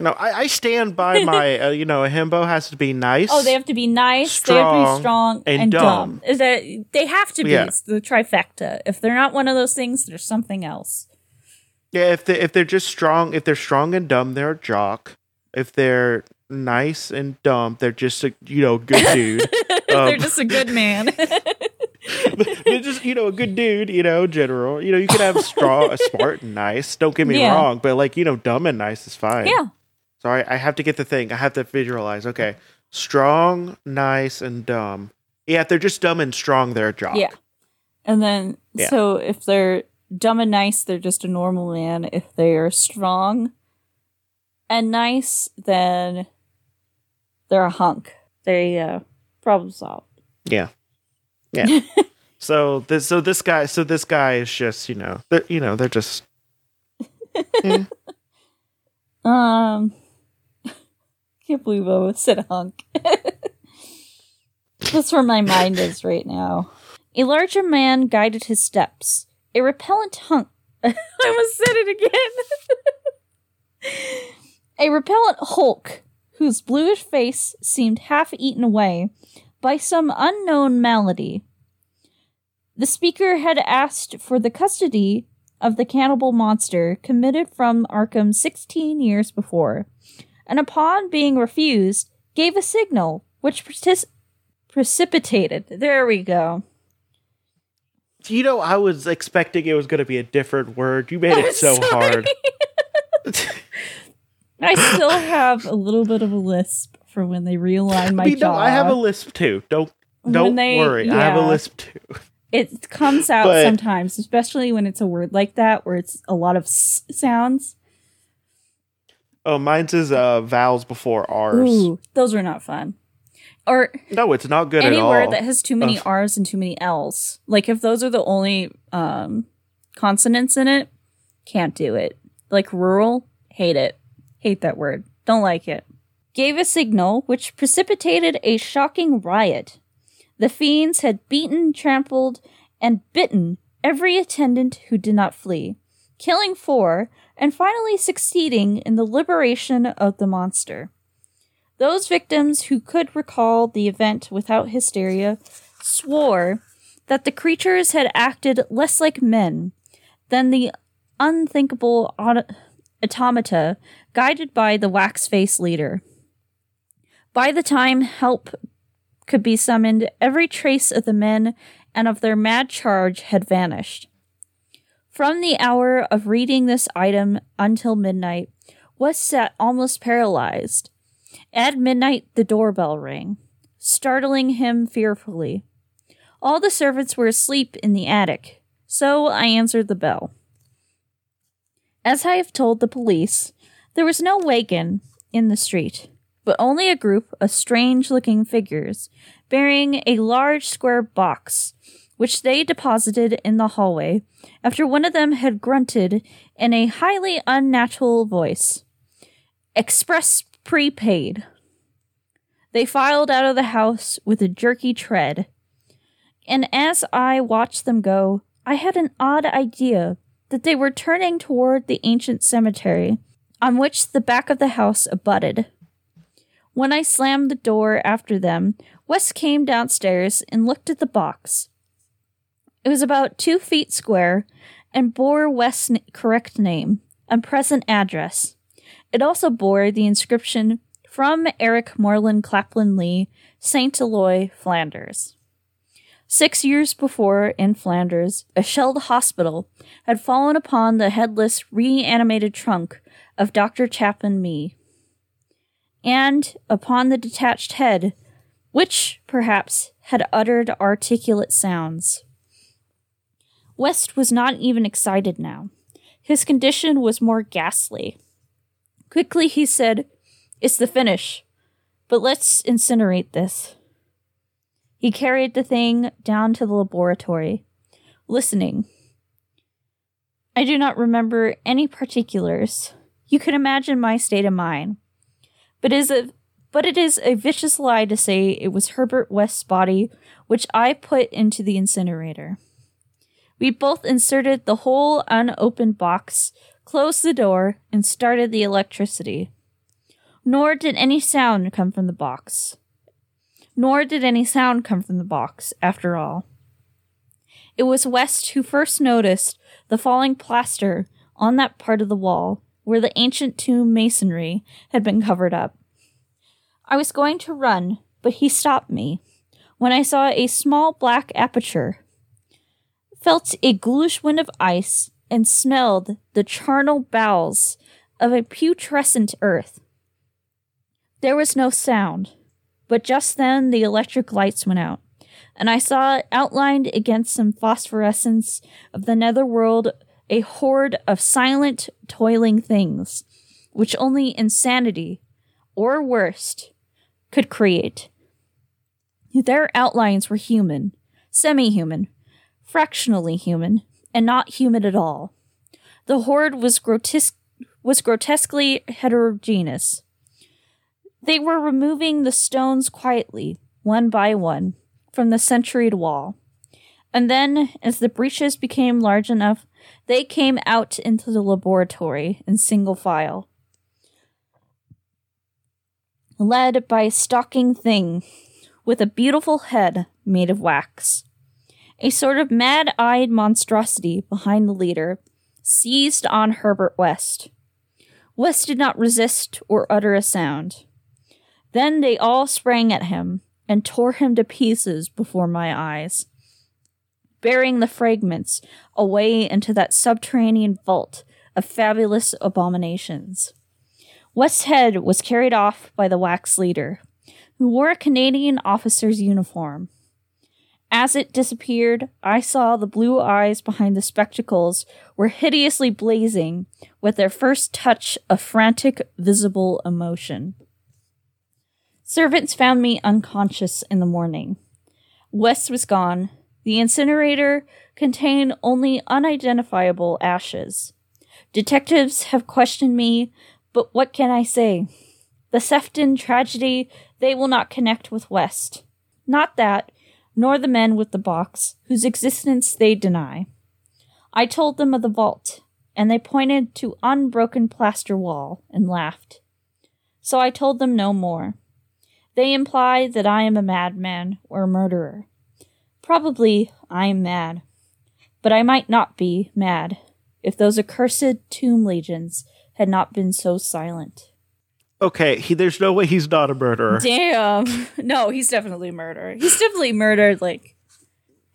You know, I, I stand by my. Uh, you know, a himbo has to be nice. Oh, they have to be nice. they have to Strong be strong and and, dumb. dumb. Is that they have to be Yeah. It's the trifecta? If they're not one of those things, there's something else. Yeah, if they if they're just strong, if they're strong and dumb, they're a jock. If they're nice and dumb, they're just a you know good dude. they're Um, just a good man. they're just you know a good dude. You know, general. You know, you can have strong, smart and nice. Don't get me Yeah. wrong, but like you know, dumb and nice is fine. yeah. Sorry, I have to get the thing. I have to visualize. Okay, strong, nice, and dumb. Yeah, if they're just dumb and strong, they're a jock. Yeah. And then, Yeah. so if they're dumb and nice, they're just a normal man. If they are strong and nice, then they're a hunk. There you uh, go. Problem solved. Yeah. Yeah. so this so this guy so this guy is just, you know, they're you know, they're just Um, can't believe I said hunk. That's where my mind is right now. A larger man guided his steps. A repellent hunk. I almost said it again. A repellent hulk whose bluish face seemed half eaten away by some unknown malady. The speaker had asked for the custody of the cannibal monster committed from Arkham 16 years before, and upon being refused, gave a signal which partic- precipitated. There we go. You know, I was expecting it was going to be a different word. You made it so Sorry. hard. I still have a little bit of a lisp for when they realign my I mean, jaw. no, I have a lisp too. Don't don't they- worry. I have a yeah. lisp too. It comes out But- sometimes, especially when it's a word like that where it's a lot of s- sounds. Oh, mine's is uh, vowels before R's. Ooh, those are not fun. Or No, it's not good any at all. word that has too many Ugh. R's and too many L's. Like if those are the only um, consonants in it, can't do it. Like rural, hate it. Hate that word. Don't like it. Gave a signal which precipitated a shocking riot. The fiends had beaten, trampled, and bitten every attendant who did not flee, killing four, and finally succeeding in the liberation of the monster. Those victims who could recall the event without hysteria swore that the creatures had acted less like men than the unthinkable auto- automata guided by the wax face leader. By the time help could be summoned, every trace of the men and of their mad charge had vanished. From the hour of reading this item until midnight, West sat almost paralyzed. At midnight, the doorbell rang, startling him fearfully. All the servants were asleep in the attic, so I answered the bell. As I have told the police, there was no wagon in the street, but only a group of strange looking figures bearing a large square box, which they deposited in the hallway after one of them had grunted in a highly unnatural voice. Express prepaid. They filed out of the house with a jerky tread. And as I watched them go, I had an odd idea that they were turning toward the ancient cemetery on which the back of the house abutted. When I slammed the door after them, West came downstairs and looked at the box. It was about two feet square and bore West's correct name and present address. It also bore the inscription from Eric Moreland Clapham Lee, St. Eloi, Flanders. Six years before, in Flanders, a shelled hospital had fallen upon the headless, reanimated trunk of Dr. Clapham Lee, and upon the detached head, which, perhaps, had uttered articulate sounds. West was not even excited now. His condition was more ghastly. Quickly he said, It's the finish, but let's incinerate this. He carried the thing down to the laboratory, listening. I do not remember any particulars. You can imagine my state of mind. But is a but it is a vicious lie to say it was Herbert West's body which I put into the incinerator. We both inserted the whole unopened box, closed the door, and started the electricity. Nor did any sound come from the box. Nor did any sound come from the box, after all. It was West who first noticed the falling plaster on that part of the wall where the ancient tomb masonry had been covered up. I was going to run, but he stopped me when I saw a small black aperture, felt a ghoulish wind of ice, and smelled the charnel bowels of a putrescent earth. There was no sound, but just then the electric lights went out, and I saw outlined against some phosphorescence of the netherworld a horde of silent, toiling things, which only insanity, or worst, could create. Their outlines were human, semi human, fractionally human, and not human at all. The horde was grotesque was grotesquely heterogeneous. They were removing the stones quietly, one by one, from the centuried wall. And then, as the breaches became large enough, they came out into the laboratory in single file. led by a stalking thing with a beautiful head made of wax. A sort of mad eyed monstrosity behind the leader seized on Herbert West. West did not resist or utter a sound. Then they all sprang at him and tore him to pieces before my eyes, bearing the fragments away into that subterranean vault of fabulous abominations. West's head was carried off by the wax leader, who wore a Canadian officer's uniform. As it disappeared, I saw the blue eyes behind the spectacles were hideously blazing with their first touch of frantic, visible emotion. Servants found me unconscious in the morning. West was gone. The incinerator contained only unidentifiable ashes. Detectives have questioned me, but what can I say? The Sefton tragedy, they will not connect with West. Not that, nor the men with the box, whose existence they deny. I told them of the vault, and they pointed to unbroken plaster wall and laughed. So I told them no more. They imply that I am a madman or a murderer. Probably I am mad, but I might not be mad if those accursed tomb legions had not been so silent. Okay, he, there's no way he's not a murderer. Damn. No, he's definitely murdered. He's definitely murdered like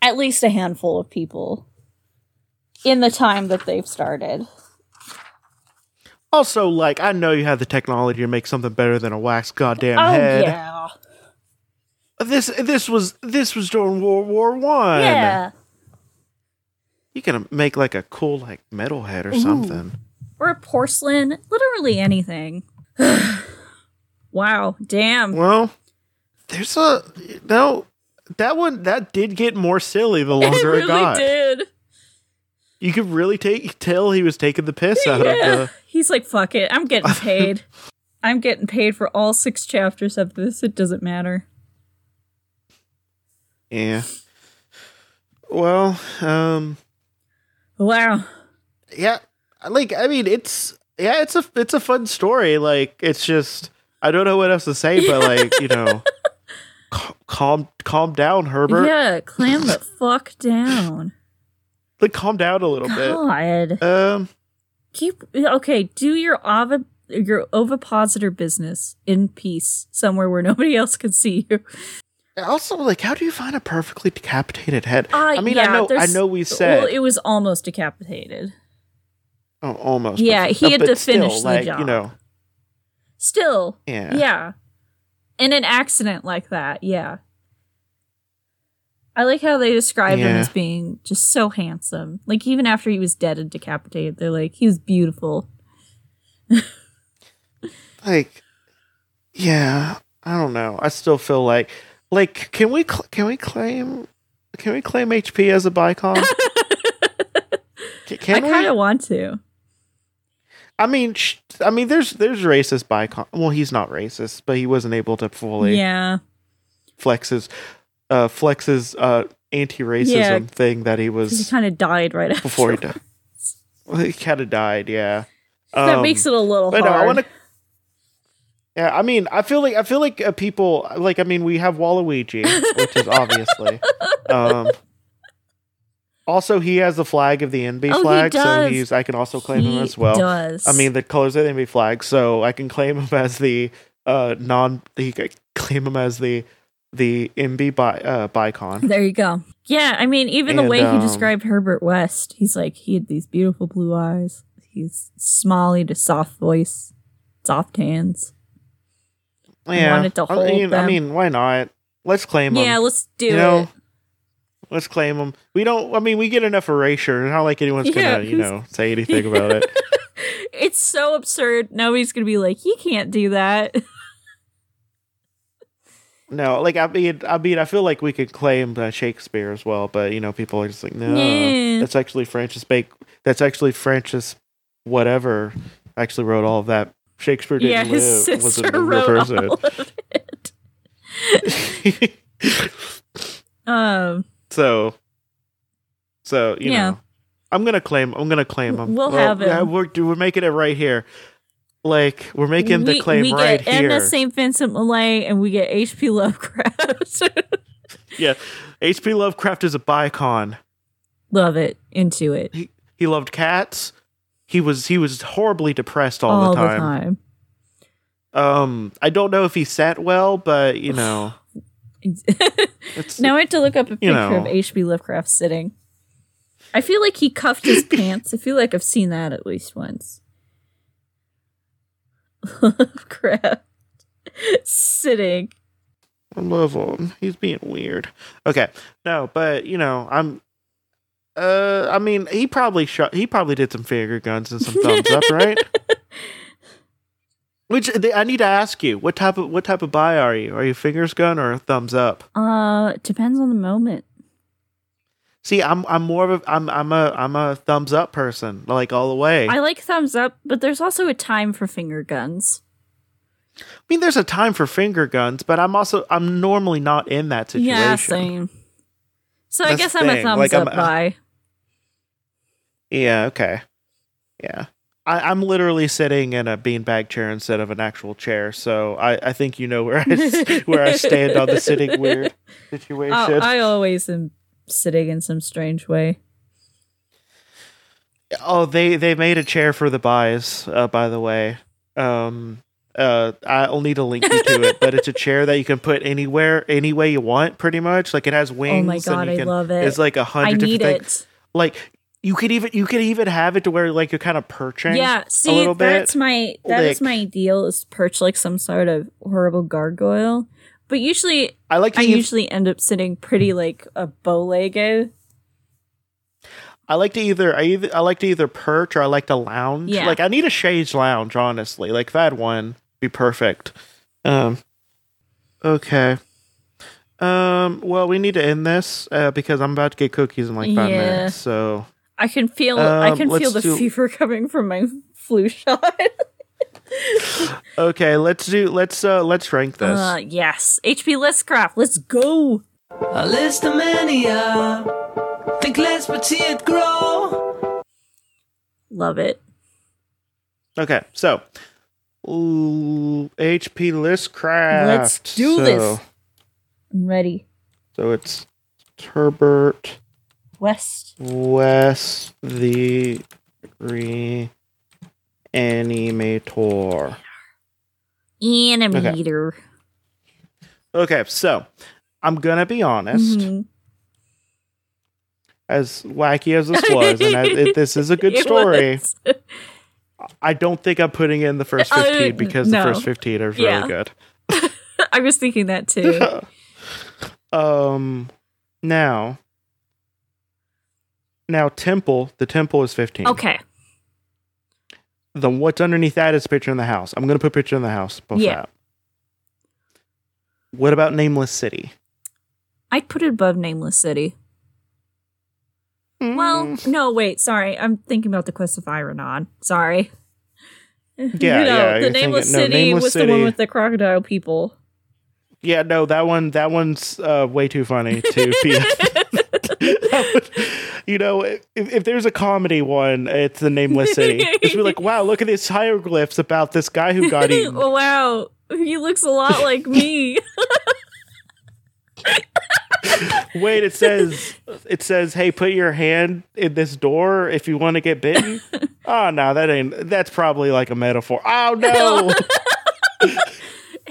at least a handful of people in the time that they've started. Also, like, I know you have the technology to make something better than a wax goddamn Oh head. yeah. This this was this was during World War One. Yeah. You can make like a cool like metal head or something. Or a porcelain, literally anything. wow, damn. Well, there's a no that one that did get more silly the longer it, really got. did. You could really take tell he was taking the piss out of Yeah. the He's like, fuck it. I'm getting paid. I'm getting paid for all six chapters of this. It doesn't matter. Yeah. Well, um Wow. yeah, like I mean it's yeah, it's a it's a fun story. Like it's just I don't know what else to say but like, you know, cal- calm calm down, Herbert. Yeah, clam the fuck down. Like calm down a little bit. God. Um Keep okay, do your ova your ovipositor business in peace somewhere where nobody else can see you. Also like how do you find a perfectly decapitated head? Uh, I mean, I know I know we said Well, it was almost decapitated. oh, almost. Yeah, he had but to still, finish the like, job. You know, Still, yeah. yeah. In an accident like that, yeah. I like how they described him as being just so handsome. Like even after he was dead and decapitated, they're like he was beautiful. like yeah i don't know i still feel like like can we cl- can we claim can we claim hp as a bicon I can kind of want to. i mean sh- i mean there's there's racist bicon well he's not racist but he wasn't able to fully Yeah. flex his uh flex his uh anti-racism Yeah. thing that he was he kind of died right before he died well, he kind of died yeah that Um, makes it a little But hard. no, I want to. Yeah, I mean, I feel like I feel like uh, people like. I mean, we have Waluigi, which is obviously. Um, also, he has the flag of the NB Oh, he flag, so he's. I can also claim him as well. Does I mean, the colors of the NB flag, so I can claim him as the uh non. He can claim him as the the NB bi, uh, bicon. There you go. Yeah, I mean, even the And, way he um, described Herbert West, he's like, he had these beautiful blue eyes. He's small, he had a soft voice, soft hands. Yeah, wanted to I hold mean, I mean, why not? Let's claim him. Yeah, let's do you it. know, let's claim them. We don't. I mean, we get enough erasure. Not like anyone's Yeah, gonna, you who's- know, say anything about it. It's so absurd. Nobody's gonna be like, you can't do that. No, like I mean, I mean, I feel like we could claim uh, Shakespeare as well, but you know, people are just like, no, Yeah. that's actually Francis Bacon. That's actually Francis, whatever, actually wrote all of that. Shakespeare didn't yeah, his live. Was a sister wrote person. all of it. Um, so, so you Yeah. know, I'm gonna claim. I'm gonna claim him. We'll have him. yeah, We're we're making it right here. Like we're making the we, claim we right get here. Edna St. Vincent Millay and we get H.P. Lovecraft. yeah, H.P. Lovecraft is a bicon. Love it. Into it. He he loved cats. He was he was horribly depressed all, all the, time. the time. Um, I don't know if he sat well, but you know, now I have to look up a picture know. of H.P. Lovecraft sitting. I feel like he cuffed his pants. I feel like I've seen that at least once. Lovecraft sitting. I love him. He's being weird. Okay, no, but you know, I'm. Uh, I mean, he probably shot. He probably did some finger guns and some thumbs up, right? Which they, I need to ask you, what type of what type of buy are you? Are you fingers gun or thumbs up? Uh, depends on the moment. See, I'm I'm more of a I'm I'm a I'm a thumbs up person, like all the way. I like thumbs up, but there's also a time for finger guns. I mean, there's a time for finger guns, but I'm also I'm normally not in that situation. Yeah, same. So I guess I'm a thing, thumbs like, up I'm- by. Yeah, okay. Yeah. I, I'm literally sitting in a beanbag chair instead of an actual chair, so I, I think you know where I where I stand on the sitting weird situation. Oh, I always am sitting in some strange way. oh, they they made a chair for the buys, uh, by the way. Um uh I'll need to link you to it, but it's a chair that you can put anywhere, any way you want, pretty much. Like it has wings. oh my and god, you I can, love it. It's like a hundred different it. things. Like you could even you could even have it to where like you're kind of perching. Yeah, a see, little bit. that's my that is Like- my ideal is perch like some sort of horrible gargoyle. But usually, I like to I usually end up sitting pretty like a bow legged. I like to either I either I like to either perch or I like to lounge. Yeah. Like I need a chaise lounge, honestly. Like if I had one, be perfect. Um Okay. Um well we need to end this uh, because I'm about to get cookies in like five Yeah. minutes. So I can feel I Um, can feel the do- fever coming from my flu shot. okay, let's do let's uh let's rank this. uh, yes, HP Listcraft, let's go. A list of mania. Think less but see it grow. Love it. okay, so ooh, HP Listcraft. Let's do So- this. I'm ready. So it's Herbert West. West the reanimator. Animator. Okay, so I'm gonna be honest. Mhm. As wacky as this was, and I, it, this is a good story. I don't think I'm putting in the first Uh, 15 because no. the first 15 are really Yeah. good. I was thinking that too. Um, now, now temple. The temple is 15. Okay. The what's underneath that is picture in the house. I'm gonna put picture in the house above Yeah. that. What about nameless city? I'd put it above Nameless City. Well, Mm, no, wait, sorry. I'm thinking about the Quest of Iranon. Sorry. Yeah, you know, yeah, the Nameless thinking- no, City Nameless was the one with the crocodile people. yeah, no, that one, that one's uh, way too funny to be. Would- you know, if, if there's a comedy one, it's the Nameless City. Be like, wow, look at these hieroglyphs about this guy who got eaten. wow. He looks a lot like me. Wait, it says it says, "Hey, put your hand in this door if you want to get bitten." Ah, oh no, that ain't. That's probably like a metaphor. Oh no.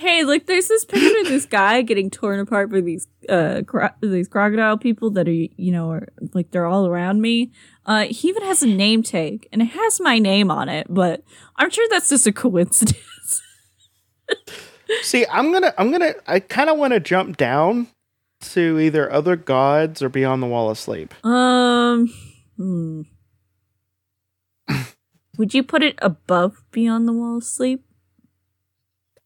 Hey, look, there's this picture of this guy getting torn apart by these uh cro- these crocodile people that are you know are like they're all around me. Uh, he even has a name tag and it has my name on it, but I'm sure that's just a coincidence. See, I'm gonna, I'm gonna, I kind of want to jump down to either other gods or Beyond the Wall of Sleep. um, hmm. would you put it above Beyond the Wall of Sleep?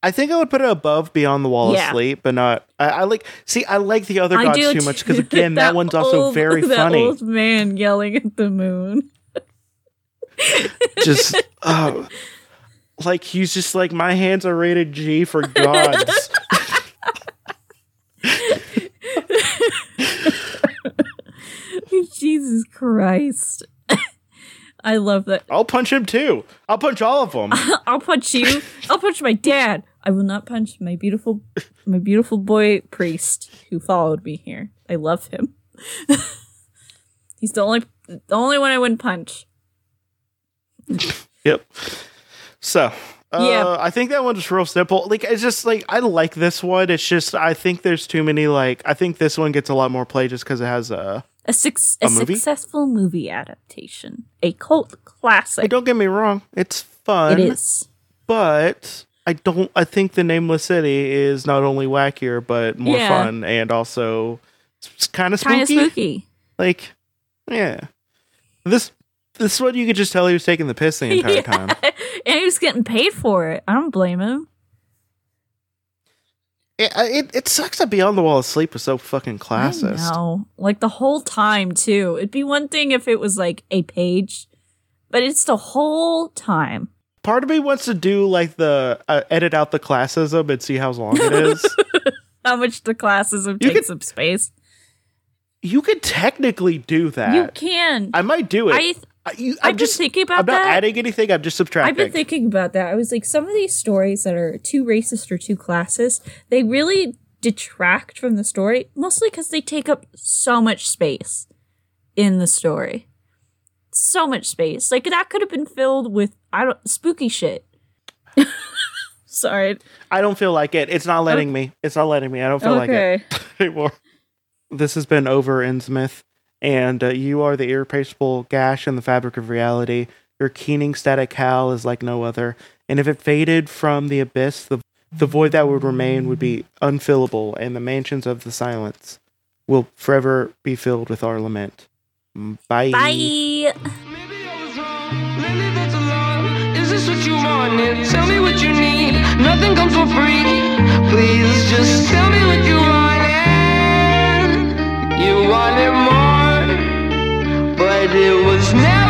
I think I would put it above Beyond the Wall Yeah. of Sleep, but not. I, I like. See, I like the other I gods too much because again, that, one's also old- very that funny. old man yelling at the moon. Just, oh, like he's just like my hands are rated G for gods. Jesus Christ. I love that. I'll punch him too. I'll punch all of them. I'll punch you. I'll punch my dad. I will not punch my beautiful, my beautiful boy priest who followed me here. I love him. He's the only, the only one I wouldn't punch. yep. So, uh, Yeah. I think that one one's real simple. Like, it's just like I like this one. It's just I think there's too many. Like, I think this one gets a lot more play just because it has a. A, suc- a, A movie? successful movie adaptation, a cult Hey, classic. don't get me wrong. It's fun. It is. but I don't. I think the Nameless City is not only wackier but more Yeah. fun and also kind of spooky. Kind of spooky. Like, yeah, this this one you could just tell he was taking the piss the entire Yeah. time. and he was getting paid for it. I don't blame him. It, it it sucks that Beyond the Wall of Sleep was so fucking I classist. know. Like the whole time too. It'd be one thing if it was like a page, but it's the whole time. Part of me wants to do like the uh, edit out the classism and see how long it is. How much the classes You take could- some space. you could technically do that. You can. I might do it. I I, you, I've I'm been just thinking about I'm not that. adding anything. I'm just subtracting. I've been thinking about that. I was like, some of these stories that are too racist or too classist, they really detract from the story, mostly because they take up so much space in the story. So much space. Like that could have been filled with I don't spooky shit. Sorry. I don't feel like it. It's not letting me. It's not letting me. I don't feel like it anymore. This has been over Innsmouth, and uh, you are the irreplaceable gash in the fabric of reality. Your keening static howl is like no other, and if it faded from the abyss, the the void that would remain would be unfillable, and the mansions of the silence will forever be filled with our lament. Mm, bye. Bye. Tell me what you need. Nothing comes for free. Please just tell me what you want. And you want it more but it was never.